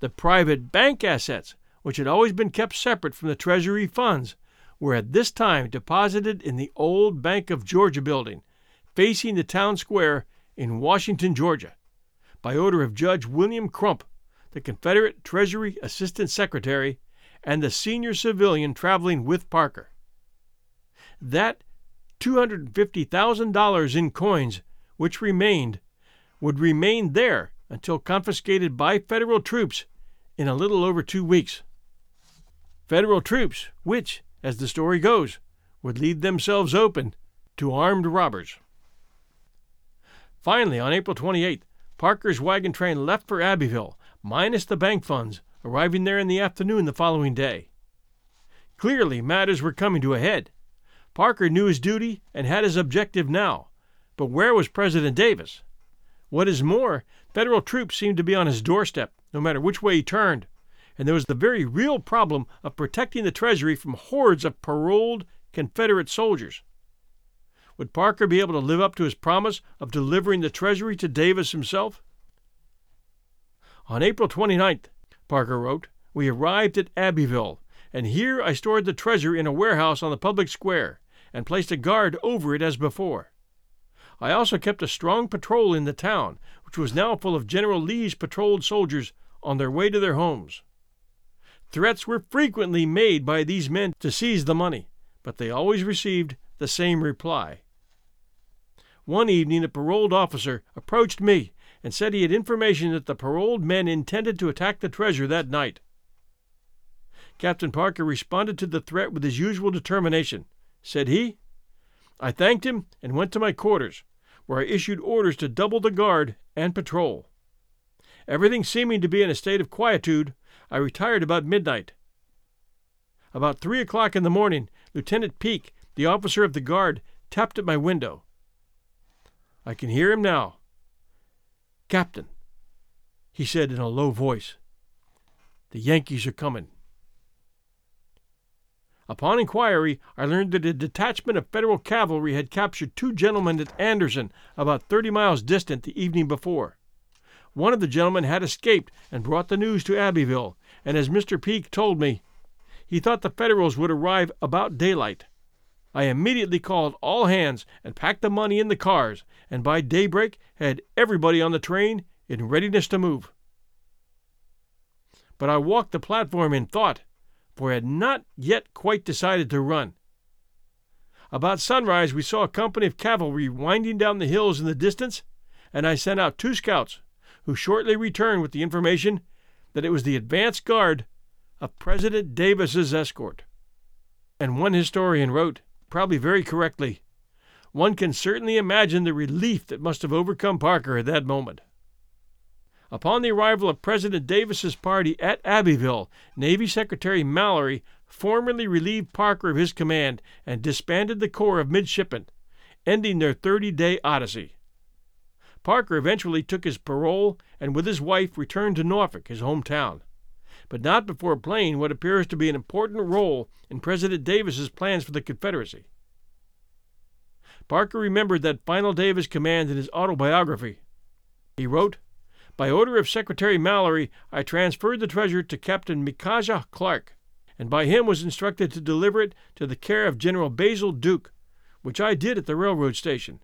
The private bank assets, which had always been kept separate from the Treasury funds, were at this time deposited in the old Bank of Georgia building, facing the town square in Washington, Georgia, by order of Judge William Crump, the Confederate Treasury Assistant Secretary, and the senior civilian traveling with Parker. That $250,000 in coins, which remained, would remain there until confiscated by Federal troops in a little over two weeks. Federal troops, which, as the story goes, would leave themselves open to armed robbers. Finally, on April 28th, Parker's wagon train left for Abbeville, minus the bank funds, arriving there in the afternoon the following day. Clearly, matters were coming to a head. Parker knew his duty and had his objective now, but where was President Davis? What is more, Federal troops seemed to be on his doorstep, no matter which way he turned, and there was the very real problem of protecting the Treasury from hordes of paroled Confederate soldiers. Would Parker be able to live up to his promise of delivering the Treasury to Davis himself? On April 29th, Parker wrote, we arrived at Abbeville, and here I stored the treasure in a warehouse on the public square, and placed a guard over it as before. I also kept a strong patrol in the town, which was now full of General Lee's patrolled soldiers on their way to their homes. Threats were frequently made by these men to seize the money, but they always received the same reply. One evening, a paroled officer approached me and said he had information that the paroled men intended to attack the treasure that night. Captain Parker responded to the threat with his usual determination. Said he, I thanked him and went to my quarters, where I issued orders to double the guard and patrol. Everything seeming to be in a state of quietude, I retired about midnight. About three o'clock in the morning, Lieutenant Peake, the officer of the guard, tapped at my window. I can hear him now. Captain, he said in a low voice, the Yankees are coming. Upon inquiry, I learned that a detachment of Federal cavalry had captured two gentlemen at Anderson, about 30 miles distant, the evening before. One of the gentlemen had escaped and brought the news to Abbeville, and as Mr. Peake told me, he thought the Federals would arrive about daylight. I immediately called all hands and packed the money in the cars, and by daybreak had everybody on the train in readiness to move. But I walked the platform in thought for had not yet quite decided to run. About sunrise, we saw a company of cavalry winding down the hills in the distance, and I sent out two scouts, who shortly returned with the information that it was the advance guard of President Davis's escort. And one historian wrote, probably very correctly, one can certainly imagine the relief that must have overcome Parker at that moment. Upon the arrival of President Davis's party at Abbeville, Navy Secretary Mallory formally relieved Parker of his command and disbanded the corps of midshipmen, ending their 30 day odyssey. Parker eventually took his parole and with his wife returned to Norfolk, his hometown, but not before playing what appears to be an important role in President Davis's plans for the Confederacy. Parker remembered that final day of his command in his autobiography. He wrote, by order of Secretary Mallory, I transferred the treasure to Captain Micajah Clark, and by him was instructed to deliver it to the care of General Basil Duke, which I did at the railroad station.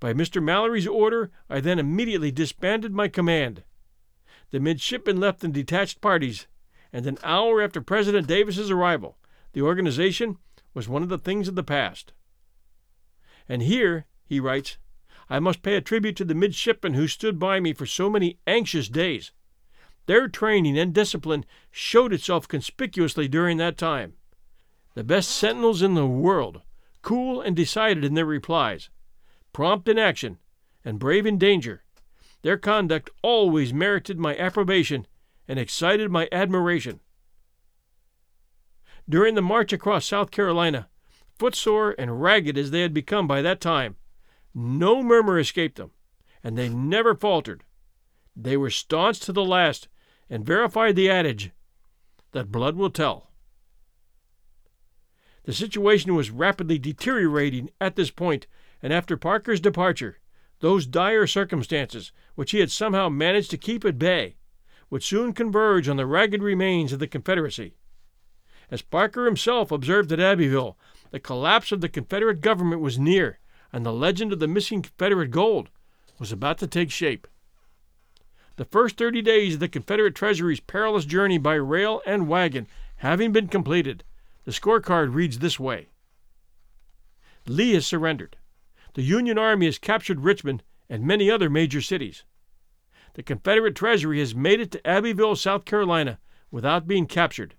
By Mr. Mallory's order, I then immediately disbanded my command. The midshipmen left in detached parties, and an hour after President Davis's arrival, the organization was one of the things of the past. And here, he writes, I must pay a tribute to the midshipmen who stood by me for so many anxious days. Their training and discipline showed itself conspicuously during that time. The best sentinels in the world, cool and decided in their replies, prompt in action, and brave in danger, their conduct always merited my approbation and excited my admiration. During the march across South Carolina, footsore and ragged as they had become by that time, no murmur escaped them, and they never faltered. They were staunch to the last and verified the adage that blood will tell. The situation was rapidly deteriorating at this point, and after Parker's departure, those dire circumstances, which he had somehow managed to keep at bay, would soon converge on the ragged remains of the Confederacy. As Parker himself observed at Abbeville, the collapse of the Confederate government was near, and the legend of the missing Confederate gold was about to take shape. The first 30 days of the Confederate Treasury's perilous journey by rail and wagon having been completed, the scorecard reads this way Lee has surrendered. The Union Army has captured Richmond and many other major cities. The Confederate Treasury has made it to Abbeville, South Carolina, without being captured.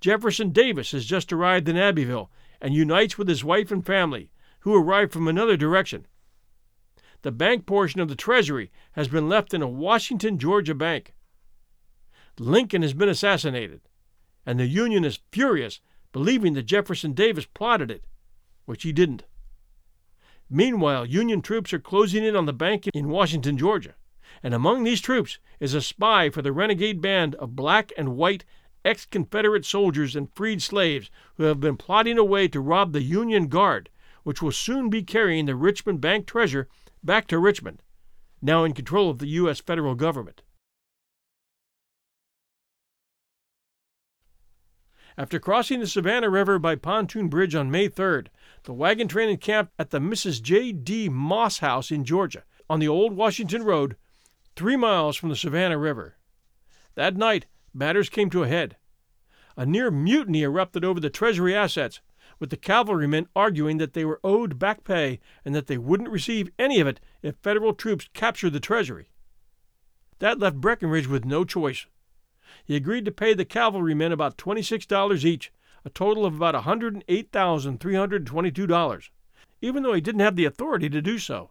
Jefferson Davis has just arrived in Abbeville and unites with his wife and family, who arrived from another direction. The bank portion of the Treasury has been left in a Washington, Georgia bank. Lincoln has been assassinated, and the Union is furious, believing that Jefferson Davis plotted it, which he didn't. Meanwhile, Union troops are closing in on the bank in Washington, Georgia, and among these troops is a spy for the renegade band of black and white ex Confederate soldiers and freed slaves who have been plotting a way to rob the Union Guard which will soon be carrying the Richmond Bank treasure back to Richmond, now in control of the U.S. federal government. After crossing the Savannah River by pontoon bridge on May 3rd, the wagon train encamped at the Mrs. J. D. Moss House in Georgia, on the old Washington Road, three miles from the Savannah River. That night, matters came to a head. A near mutiny erupted over the Treasury assets, with the cavalrymen arguing that they were owed back pay and that they wouldn't receive any of it if Federal troops captured the Treasury. That left Breckinridge with no choice. He agreed to pay the cavalrymen about $26 each, a total of about $108,322, even though he didn't have the authority to do so.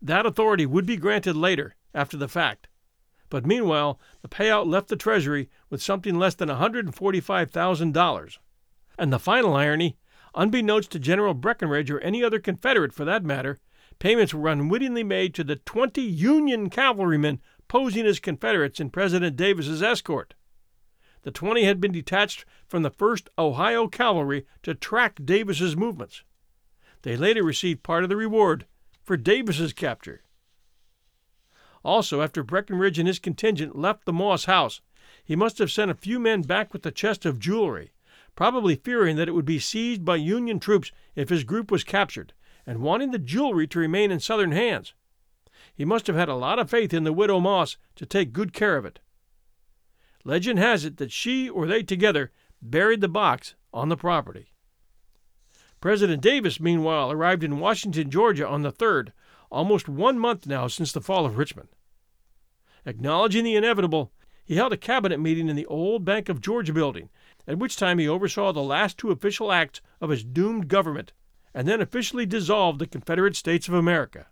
That authority would be granted later, after the fact. But meanwhile, the payout left the Treasury with something less than $145,000. And the final irony, unbeknownst to General Breckinridge or any other Confederate for that matter, payments were unwittingly made to the 20 Union cavalrymen posing as Confederates in President Davis's escort. The 20 had been detached from the 1st Ohio Cavalry to track Davis's movements. They later received part of the reward for Davis's capture. Also, after Breckinridge and his contingent left the Moss house, he must have sent a few men back with the chest of jewelry, probably fearing that it would be seized by Union troops if his group was captured, and wanting the jewelry to remain in Southern hands. He must have had a lot of faith in the widow Moss to take good care of it. Legend has it that she or they together buried the box on the property. President Davis, meanwhile, arrived in Washington, Georgia on the 3rd, almost one month now since the fall of Richmond. Acknowledging the inevitable, he held a cabinet meeting in the old Bank of Georgia building, at which time he oversaw the last two official acts of his doomed government, and then officially dissolved the Confederate States of America.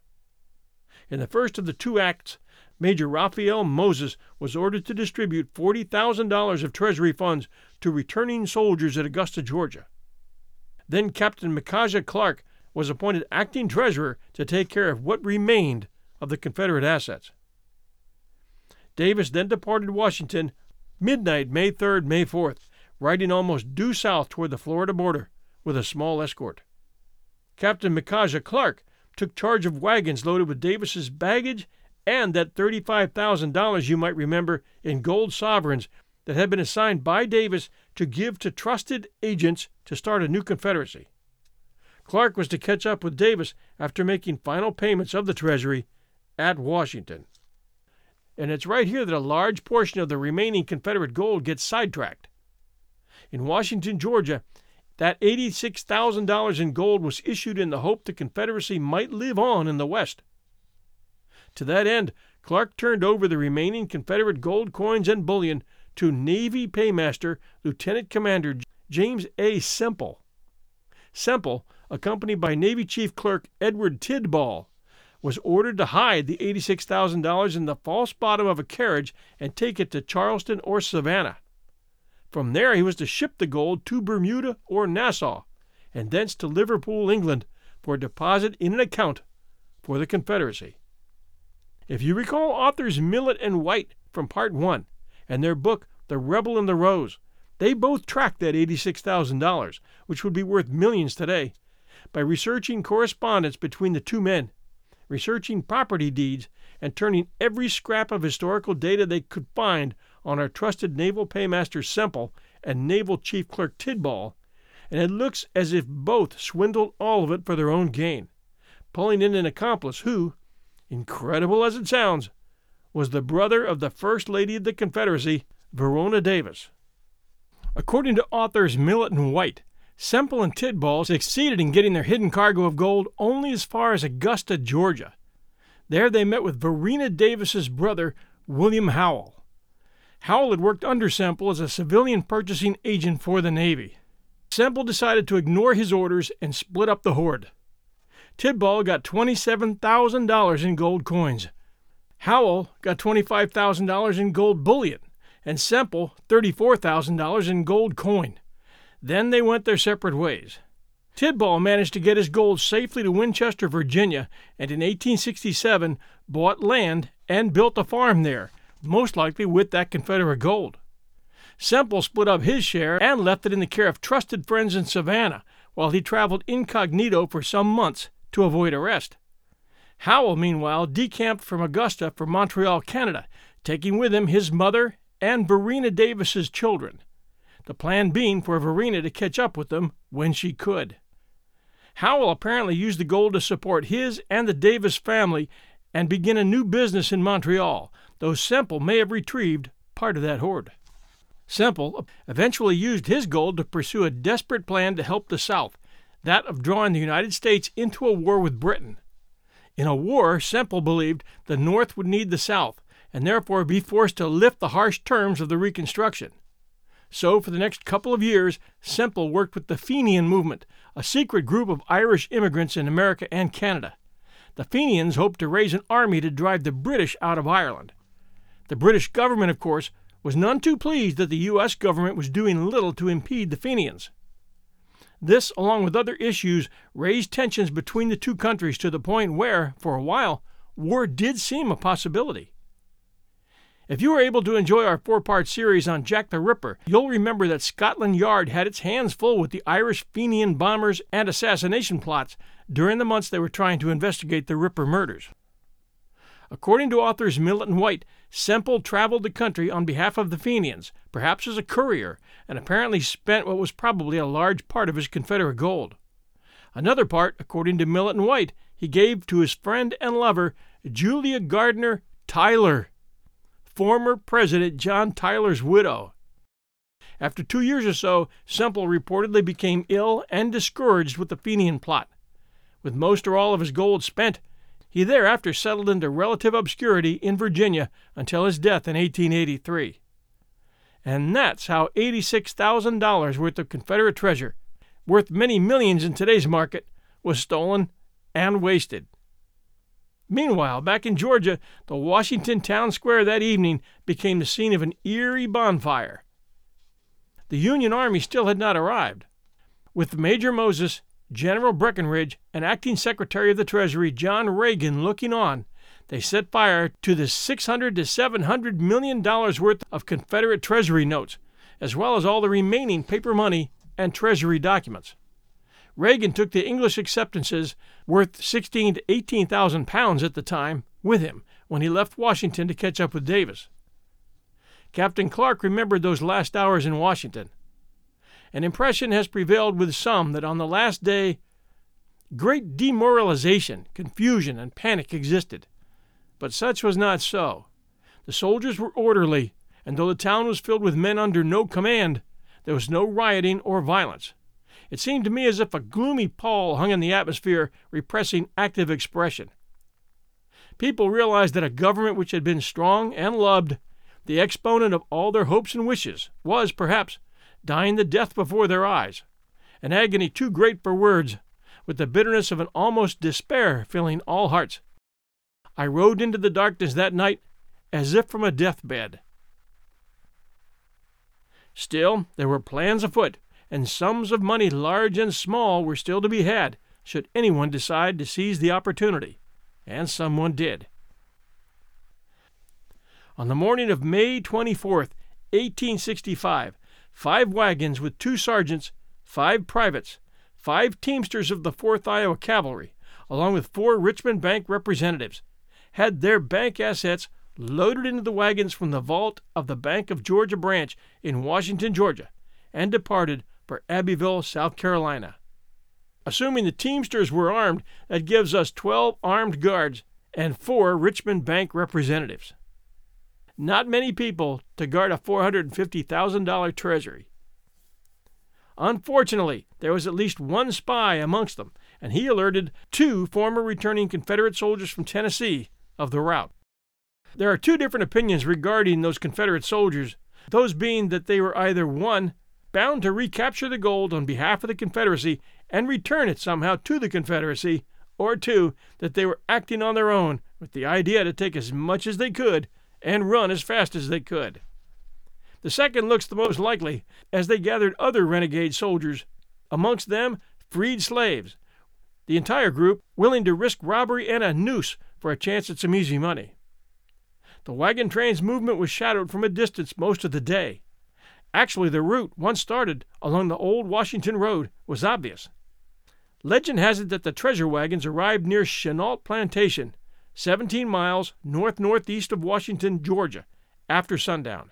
In the first of the two acts, Major Raphael Moses was ordered to distribute $40,000 of Treasury funds to returning soldiers at Augusta, Georgia. Then Captain Micajah Clark was appointed acting treasurer to take care of what remained of the Confederate assets. Davis then departed Washington midnight, May 3rd, May 4th, riding almost due south toward the Florida border with a small escort. Captain Micajah Clark took charge of wagons loaded with Davis's baggage and that $35,000 you might remember in gold sovereigns that had been assigned by Davis to give to trusted agents to start a new Confederacy. Clark was to catch up with Davis after making final payments of the Treasury at Washington. And it's right here that a large portion of the remaining Confederate gold gets sidetracked. In Washington, Georgia, that $86,000 in gold was issued in the hope the Confederacy might live on in the West. To that end, Clark turned over the remaining Confederate gold coins and bullion to Navy Paymaster Lieutenant Commander James A. Semple. Semple, accompanied by Navy Chief Clerk Edward Tidball, was ordered to hide the $86,000 in the false bottom of a carriage and take it to Charleston or Savannah. From there he was to ship the gold to Bermuda or Nassau, and thence to Liverpool, England, for deposit in an account for the Confederacy. If you recall authors Millett and White from Part 1 and their book The Rebel and the Rose, they both tracked that $86,000, which would be worth millions today, by researching correspondence between the two men, researching property deeds, and turning every scrap of historical data they could find on our trusted naval paymaster Semple and naval chief clerk Tidball, and it looks as if both swindled all of it for their own gain, pulling in an accomplice who, incredible as it sounds, was the brother of the First Lady of the Confederacy, Varina Davis. According to authors Millett and White, Semple and Tidball succeeded in getting their hidden cargo of gold only as far as Augusta, Georgia. There they met with Varina Davis's brother, William Howell. Howell had worked under Semple as a civilian purchasing agent for the Navy. Semple decided to ignore his orders and split up the hoard. Tidball got $27,000 in gold coins. Howell got $25,000 in gold bullion, and Semple $34,000 in gold coin. Then they went their separate ways. Tidball managed to get his gold safely to Winchester, Virginia, and in 1867 bought land and built a farm there, most likely with that Confederate gold. Semple split up his share and left it in the care of trusted friends in Savannah, while he traveled incognito for some months to avoid arrest. Howell, meanwhile, decamped from Augusta for Montreal, Canada, taking with him his mother and Varina Davis's children, the plan being for Varina to catch up with them when she could. Howell apparently used the gold to support his and the Davis family and begin a new business in Montreal, though Semple may have retrieved part of that hoard. Semple eventually used his gold to pursue a desperate plan to help the South, that of drawing the United States into a war with Britain. In a war, Semple believed the North would need the South, and therefore be forced to lift the harsh terms of the Reconstruction. So, for the next couple of years, Semple worked with the Fenian movement, a secret group of Irish immigrants in America and Canada. The Fenians hoped to raise an army to drive the British out of Ireland. The British government, of course, was none too pleased that the U.S. government was doing little to impede the Fenians. This, along with other issues, raised tensions between the two countries to the point where, for a while, war did seem a possibility. If you were able to enjoy our four part series on Jack the Ripper, you'll remember that Scotland Yard had its hands full with the Irish Fenian bombers and assassination plots during the months they were trying to investigate the Ripper murders. According to authors Millett and White, Semple traveled the country on behalf of the Fenians, perhaps as a courier, and apparently spent what was probably a large part of his Confederate gold. Another part, according to Millett and White, he gave to his friend and lover, Julia Gardiner Tyler former President John Tyler's widow. After two years or so, Semple reportedly became ill and discouraged with the Fenian plot. With most or all of his gold spent, he thereafter settled into relative obscurity in Virginia until his death in 1883. And that's how $86,000 worth of Confederate treasure, worth many millions in today's market, was stolen and wasted. Meanwhile, back in Georgia, the Washington town square that evening became the scene of an eerie bonfire. The Union Army still had not arrived. With Major Moses, General Breckinridge, and Acting Secretary of the Treasury John Reagan looking on, they set fire to the 600 to 700 million dollars worth of Confederate Treasury notes, as well as all the remaining paper money and Treasury documents. Reagan took the English acceptances, worth sixteen to eighteen thousand pounds at the time, with him when he left Washington to catch up with Davis. Captain Clark remembered those last hours in Washington. An impression has prevailed with some that on the last day great demoralization, confusion, and panic existed. But such was not so. The soldiers were orderly, and though the town was filled with men under no command, there was no rioting or violence. It seemed to me as if a gloomy pall hung in the atmosphere, repressing active expression. People realized that a government which had been strong and loved, the exponent of all their hopes and wishes, was, perhaps, dying the death before their eyes, an agony too great for words, with the bitterness of an almost despair filling all hearts. I rode into the darkness that night as if from a deathbed. Still, there were plans afoot and sums of money large and small were still to be had should anyone decide to seize the opportunity, and someone did. On the morning of May 24th, 1865, five wagons with two sergeants, five privates, five teamsters of the 4th Iowa Cavalry, along with four Richmond Bank representatives, had their bank assets loaded into the wagons from the vault of the Bank of Georgia branch in Washington, Georgia, and departed for Abbeville, South Carolina. Assuming the Teamsters were armed, that gives us 12 armed guards and four Richmond Bank representatives. Not many people to guard a $450,000 treasury. Unfortunately, there was at least one spy amongst them, and he alerted two former returning Confederate soldiers from Tennessee of the route. There are two different opinions regarding those Confederate soldiers, those being that they were either one, bound to recapture the gold on behalf of the Confederacy and return it somehow to the Confederacy, or two, that they were acting on their own with the idea to take as much as they could and run as fast as they could. The second looks the most likely, as they gathered other renegade soldiers, amongst them freed slaves, the entire group willing to risk robbery and a noose for a chance at some easy money. The wagon train's movement was shadowed from a distance most of the day. Actually, the route, once started along the old Washington Road, was obvious. Legend has it that the treasure wagons arrived near Chennault Plantation, 17 miles north northeast of Washington, Georgia, after sundown.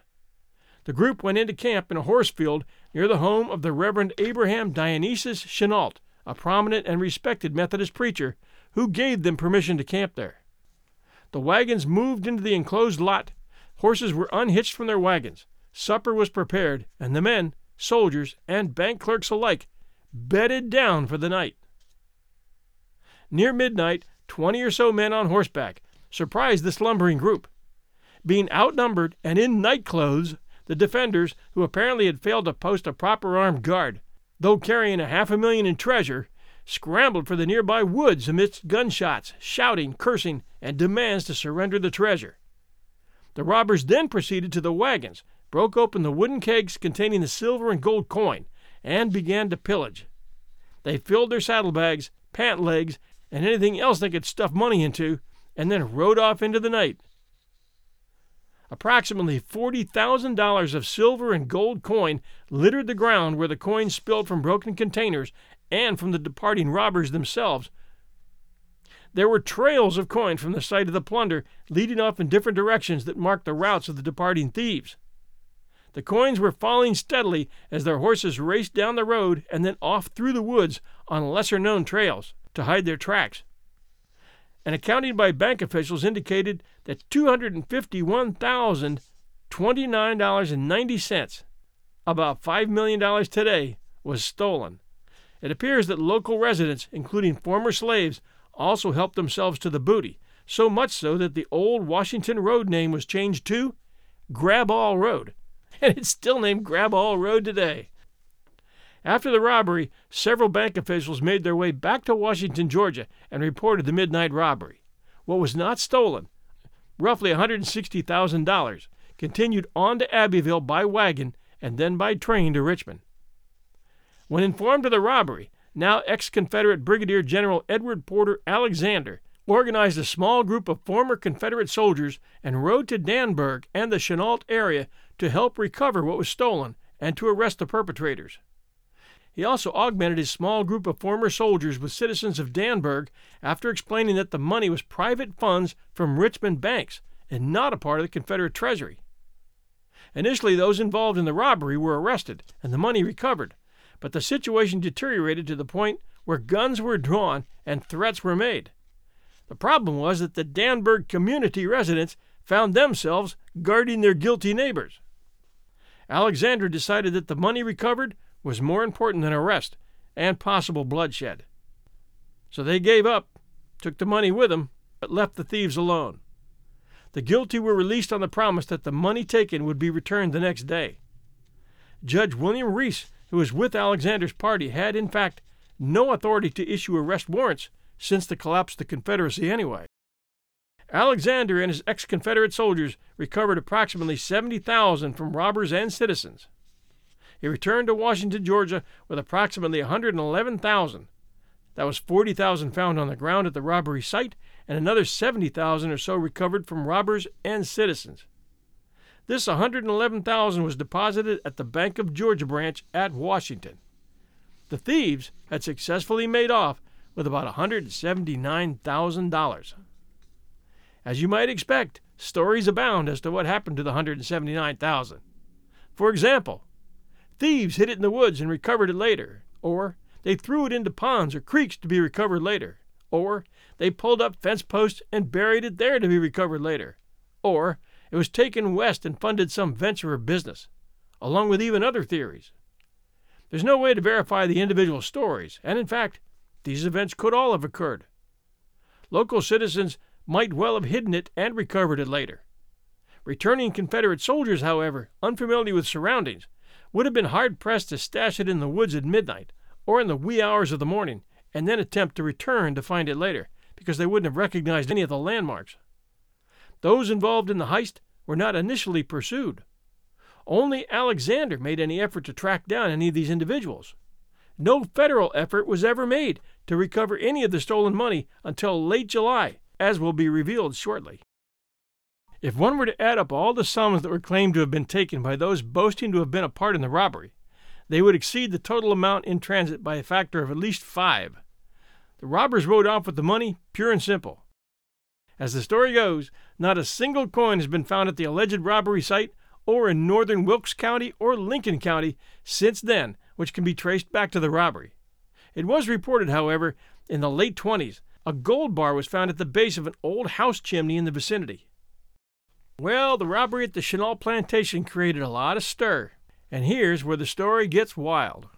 The group went into camp in a horse field near the home of the Reverend Abraham Dionysius Chennault, a prominent and respected Methodist preacher, who gave them permission to camp there. The wagons moved into the enclosed lot. Horses were unhitched from their wagons. Supper was prepared, and the men, soldiers, and bank clerks alike bedded down for the night. Near midnight, twenty or so men on horseback surprised the slumbering group. Being outnumbered and in night clothes, the defenders, who apparently had failed to post a proper armed guard, though carrying a half a million in treasure, scrambled for the nearby woods amidst gunshots, shouting, cursing, and demands to surrender the treasure. The robbers then proceeded to the wagons, broke open the wooden kegs containing the silver and gold coin, and began to pillage. They filled their saddlebags, pant legs, and anything else they could stuff money into, and then rode off into the night. Approximately $40,000 of silver and gold coin littered the ground where the coins spilled from broken containers and from the departing robbers themselves. There were trails of coin from the site of the plunder leading off in different directions that marked the routes of the departing thieves. The coins were falling steadily as their horses raced down the road and then off through the woods on lesser known trails to hide their tracks. An accounting by bank officials indicated that $251,029.90, about $5 million today, was stolen. It appears that local residents, including former slaves, also helped themselves to the booty, so much so that the old Washington Road name was changed to Grab All Road and it's still named Grab All Road today. After the robbery, several bank officials made their way back to Washington, Georgia, and reported the midnight robbery. What was not stolen, roughly $160,000, continued on to Abbeville by wagon and then by train to Richmond. When informed of the robbery, now ex Confederate Brigadier General Edward Porter Alexander organized a small group of former Confederate soldiers and rode to Danburg and the Chennault area to help recover what was stolen and to arrest the perpetrators. He also augmented his small group of former soldiers with citizens of Danburg after explaining that the money was private funds from Richmond banks and not a part of the Confederate treasury. Initially, those involved in the robbery were arrested and the money recovered, but the situation deteriorated to the point where guns were drawn and threats were made. The problem was that the Danburg community residents found themselves guarding their guilty neighbors. Alexander decided that the money recovered was more important than arrest and possible bloodshed. So they gave up, took the money with them, but left the thieves alone. The guilty were released on the promise that the money taken would be returned the next day. Judge William Reese, who was with Alexander's party, had, in fact, no authority to issue arrest warrants since the collapse of the Confederacy anyway. Alexander and his ex Confederate soldiers recovered approximately 70,000 from robbers and citizens. He returned to Washington, Georgia with approximately 111,000. That was 40,000 found on the ground at the robbery site and another 70,000 or so recovered from robbers and citizens. This 111,000 was deposited at the Bank of Georgia branch at Washington. The thieves had successfully made off with about $179,000. As you might expect, stories abound as to what happened to the 179,000. For example, thieves hid it in the woods and recovered it later, or they threw it into ponds or creeks to be recovered later, or they pulled up fence posts and buried it there to be recovered later, or it was taken west and funded some venture or business, along with even other theories. There's no way to verify the individual stories, and in fact, these events could all have occurred. Local citizens might well have hidden it and recovered it later. Returning Confederate soldiers, however, unfamiliar with surroundings, would have been hard pressed to stash it in the woods at midnight or in the wee hours of the morning and then attempt to return to find it later, because they wouldn't have recognized any of the landmarks. Those involved in the heist were not initially pursued. Only Alexander made any effort to track down any of these individuals. No federal effort was ever made to recover any of the stolen money until late July as will be revealed shortly. If one were to add up all the sums that were claimed to have been taken by those boasting to have been a part in the robbery, they would exceed the total amount in transit by a factor of at least five. The robbers rode off with the money, pure and simple. As the story goes, not a single coin has been found at the alleged robbery site or in northern Wilkes County or Lincoln County since then, which can be traced back to the robbery. It was reported, however, in the late 20s a gold bar was found at the base of an old house chimney in the vicinity. Well, the robbery at the Chennault plantation created a lot of stir, and here's where the story gets wild.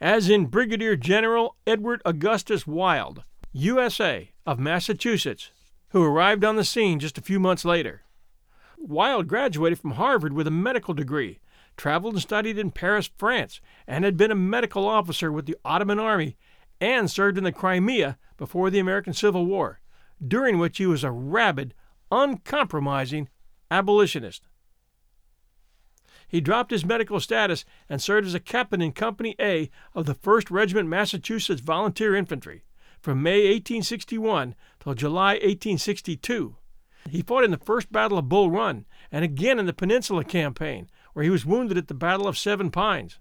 As in Brigadier General Edward Augustus Wild, USA, of Massachusetts, who arrived on the scene just a few months later. Wild graduated from Harvard with a medical degree, traveled and studied in Paris, France, and had been a medical officer with the Ottoman Army and served in the Crimea before the American Civil War, during which he was a rabid, uncompromising abolitionist. He dropped his medical status and served as a captain in Company A of the 1st Regiment Massachusetts Volunteer Infantry from May 1861 till July 1862. He fought in the First Battle of Bull Run and again in the Peninsula Campaign, where he was wounded at the Battle of Seven Pines.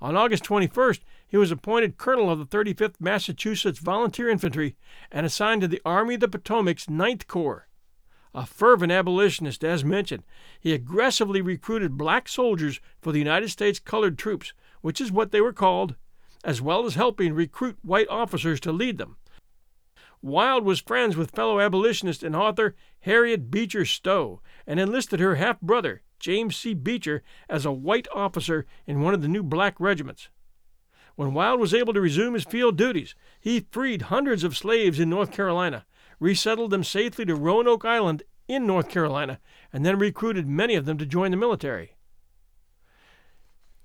On August 21st, he was appointed colonel of the 35th Massachusetts Volunteer Infantry and assigned to the Army of the Potomac's Ninth Corps. A fervent abolitionist, as mentioned, he aggressively recruited black soldiers for the United States colored troops, which is what they were called, as well as helping recruit white officers to lead them. Wild was friends with fellow abolitionist and author Harriet Beecher Stowe and enlisted her half brother, James C. Beecher, as a white officer in one of the new black regiments. When Wild was able to resume his field duties, he freed hundreds of slaves in North Carolina, resettled them safely to Roanoke Island in North Carolina, and then recruited many of them to join the military.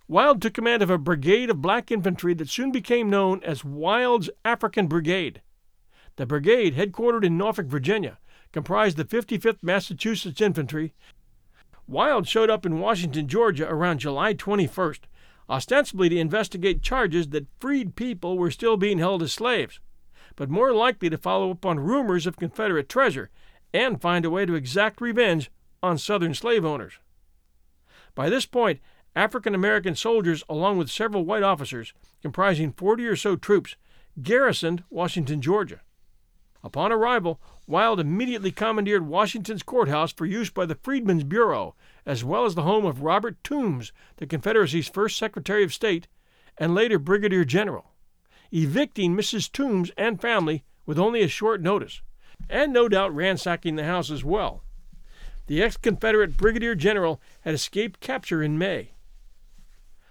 Wild took command of a brigade of black infantry that soon became known as Wild's African Brigade. The brigade, headquartered in Norfolk, Virginia, comprised the 55th Massachusetts Infantry. Wild showed up in Washington, Georgia around July 21st, ostensibly to investigate charges that freed people were still being held as slaves, but more likely to follow up on rumors of Confederate treasure and find a way to exact revenge on Southern slave owners. By this point, African American soldiers, along with several white officers, comprising 40 or so troops, garrisoned Washington, Georgia. Upon arrival, Wild immediately commandeered Washington's courthouse for use by the Freedmen's Bureau, as well as the home of Robert Toombs, the Confederacy's first Secretary of State and later Brigadier General, evicting Mrs. Toombs and family with only a short notice, and no doubt ransacking the house as well. The ex Confederate Brigadier General had escaped capture in May.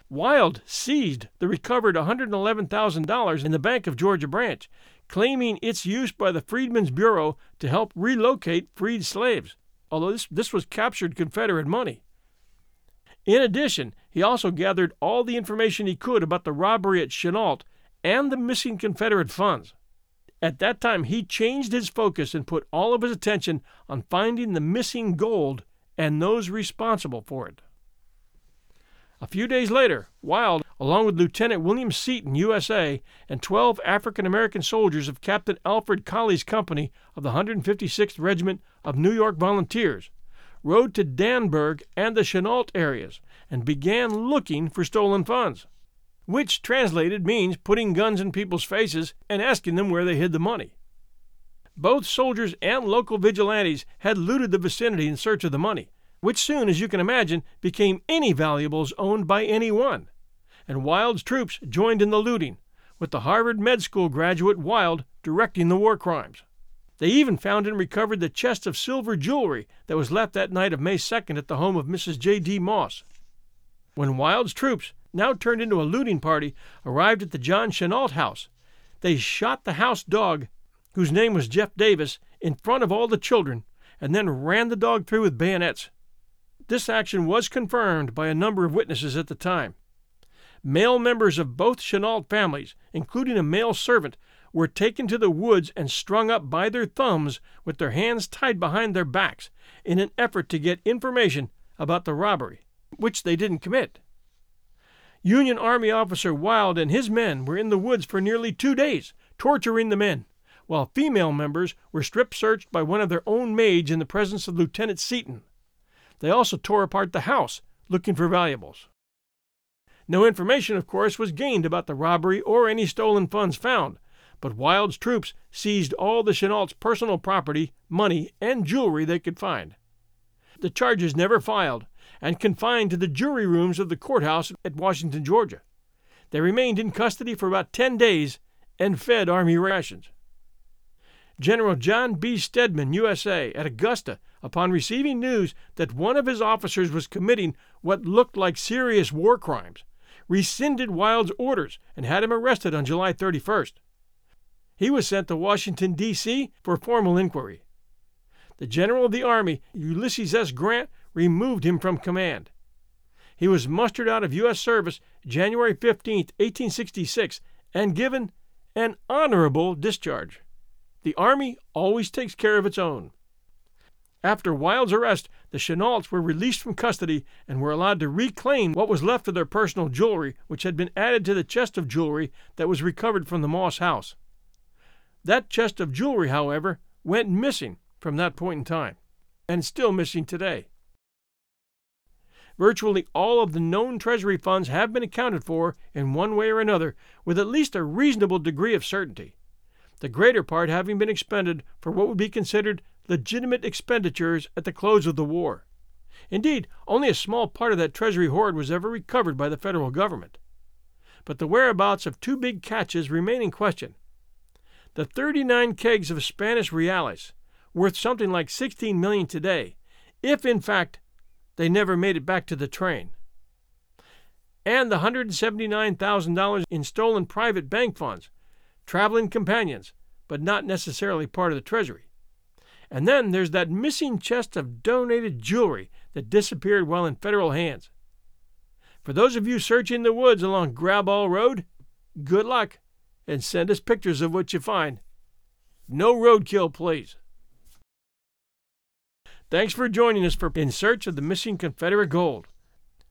Wild seized the recovered $111,000 in the Bank of Georgia branch claiming its use by the Freedmen's Bureau to help relocate freed slaves, although this, this was captured Confederate money. In addition, he also gathered all the information he could about the robbery at Chennault and the missing Confederate funds. At that time, he changed his focus and put all of his attention on finding the missing gold and those responsible for it. A few days later, Wild, along with Lieutenant William Seaton, USA, and 12 African American soldiers of Captain Alfred Colley's company of the 156th Regiment of New York Volunteers, rode to Danburg and the Chennault areas and began looking for stolen funds, which translated means putting guns in people's faces and asking them where they hid the money. Both soldiers and local vigilantes had looted the vicinity in search of the money, which soon, as you can imagine, became any valuables owned by anyone. And Wild's troops joined in the looting, with the Harvard Med School graduate Wild directing the war crimes. They even found and recovered the chest of silver jewelry that was left that night of May 2nd at the home of Mrs. J.D. Moss. When Wild's troops, now turned into a looting party, arrived at the John Chennault house, they shot the house dog, whose name was Jeff Davis, in front of all the children, and then ran the dog through with bayonets. This action was confirmed by a number of witnesses at the time. Male members of both Chennault families, including a male servant, were taken to the woods and strung up by their thumbs with their hands tied behind their backs in an effort to get information about the robbery, which they didn't commit. Union Army officer Wild and his men were in the woods for nearly two days, torturing the men, while female members were strip searched by one of their own maids in the presence of Lieutenant Seaton. They also tore apart the house, looking for valuables. No information, of course, was gained about the robbery or any stolen funds found, but Wild's troops seized all the Chennault's personal property, money, and jewelry they could find. The charges never filed and confined to the jury rooms of the courthouse at Washington, Georgia. They remained in custody for about 10 days and fed Army rations. General John B. Steedman, USA, at Augusta, upon receiving news that one of his officers was committing what looked like serious war crimes, rescinded Wild's orders and had him arrested on July 31st. He was sent to Washington, D.C. for formal inquiry. The General of the Army, Ulysses S. Grant, removed him from command. He was mustered out of U.S. service January 15, 1866, and given an honorable discharge. The Army always takes care of its own. After Wild's arrest, the Chennaults were released from custody and were allowed to reclaim what was left of their personal jewelry, which had been added to the chest of jewelry that was recovered from the Moss house. That chest of jewelry, however, went missing from that point in time. and still missing today. Virtually all of the known Treasury funds have been accounted for in one way or another with at least a reasonable degree of certainty, the greater part having been expended for what would be considered legitimate expenditures at the close of the war. Indeed, only a small part of that Treasury hoard was ever recovered by the federal government. But the whereabouts of two big catches remain in question. The 39 kegs of Spanish reales, worth something like 16 million today, if in fact they never made it back to the train. And the $179,000 in stolen private bank funds, traveling companions, but not necessarily part of the Treasury. And then there's that missing chest of donated jewelry that disappeared while in federal hands. For those of you searching the woods along Graball Road, good luck and send us pictures of what you find. No roadkill, please. Thanks for joining us for In Search of the Missing Confederate Gold.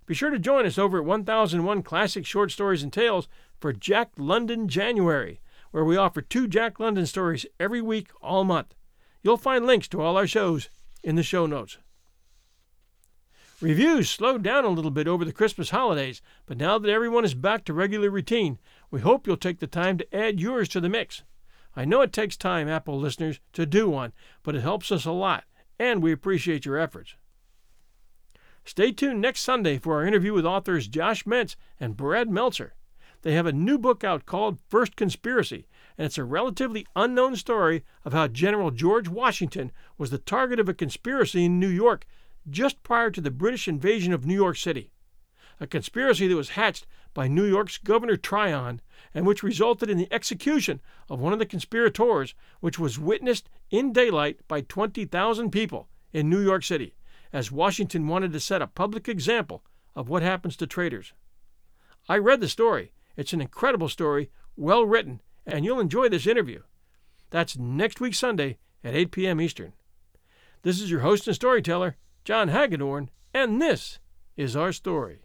Be sure to join us over at 1001 Classic Short Stories and Tales for Jack London January, where we offer two Jack London stories every week all month. You'll find links to all our shows in the show notes. Reviews slowed down a little bit over the Christmas holidays, but now that everyone is back to regular routine, we hope you'll take the time to add yours to the mix. I know it takes time, Apple listeners, to do one, but it helps us a lot and we appreciate your efforts. Stay tuned next Sunday for our interview with authors Josh Mensch and Brad Meltzer. They have a new book out called First Conspiracy, and it's a relatively unknown story of how General George Washington was the target of a conspiracy in New York just prior to the British invasion of New York City. A conspiracy that was hatched by New York's Governor Tryon and which resulted in the execution of one of the conspirators, which was witnessed in daylight by 20,000 people in New York City, as Washington wanted to set a public example of what happens to traitors. I read the story. It's an incredible story, well written, and you'll enjoy this interview. That's next week Sunday at 8 p.m. Eastern. This is your host and storyteller, John Hagedorn, and this is our story.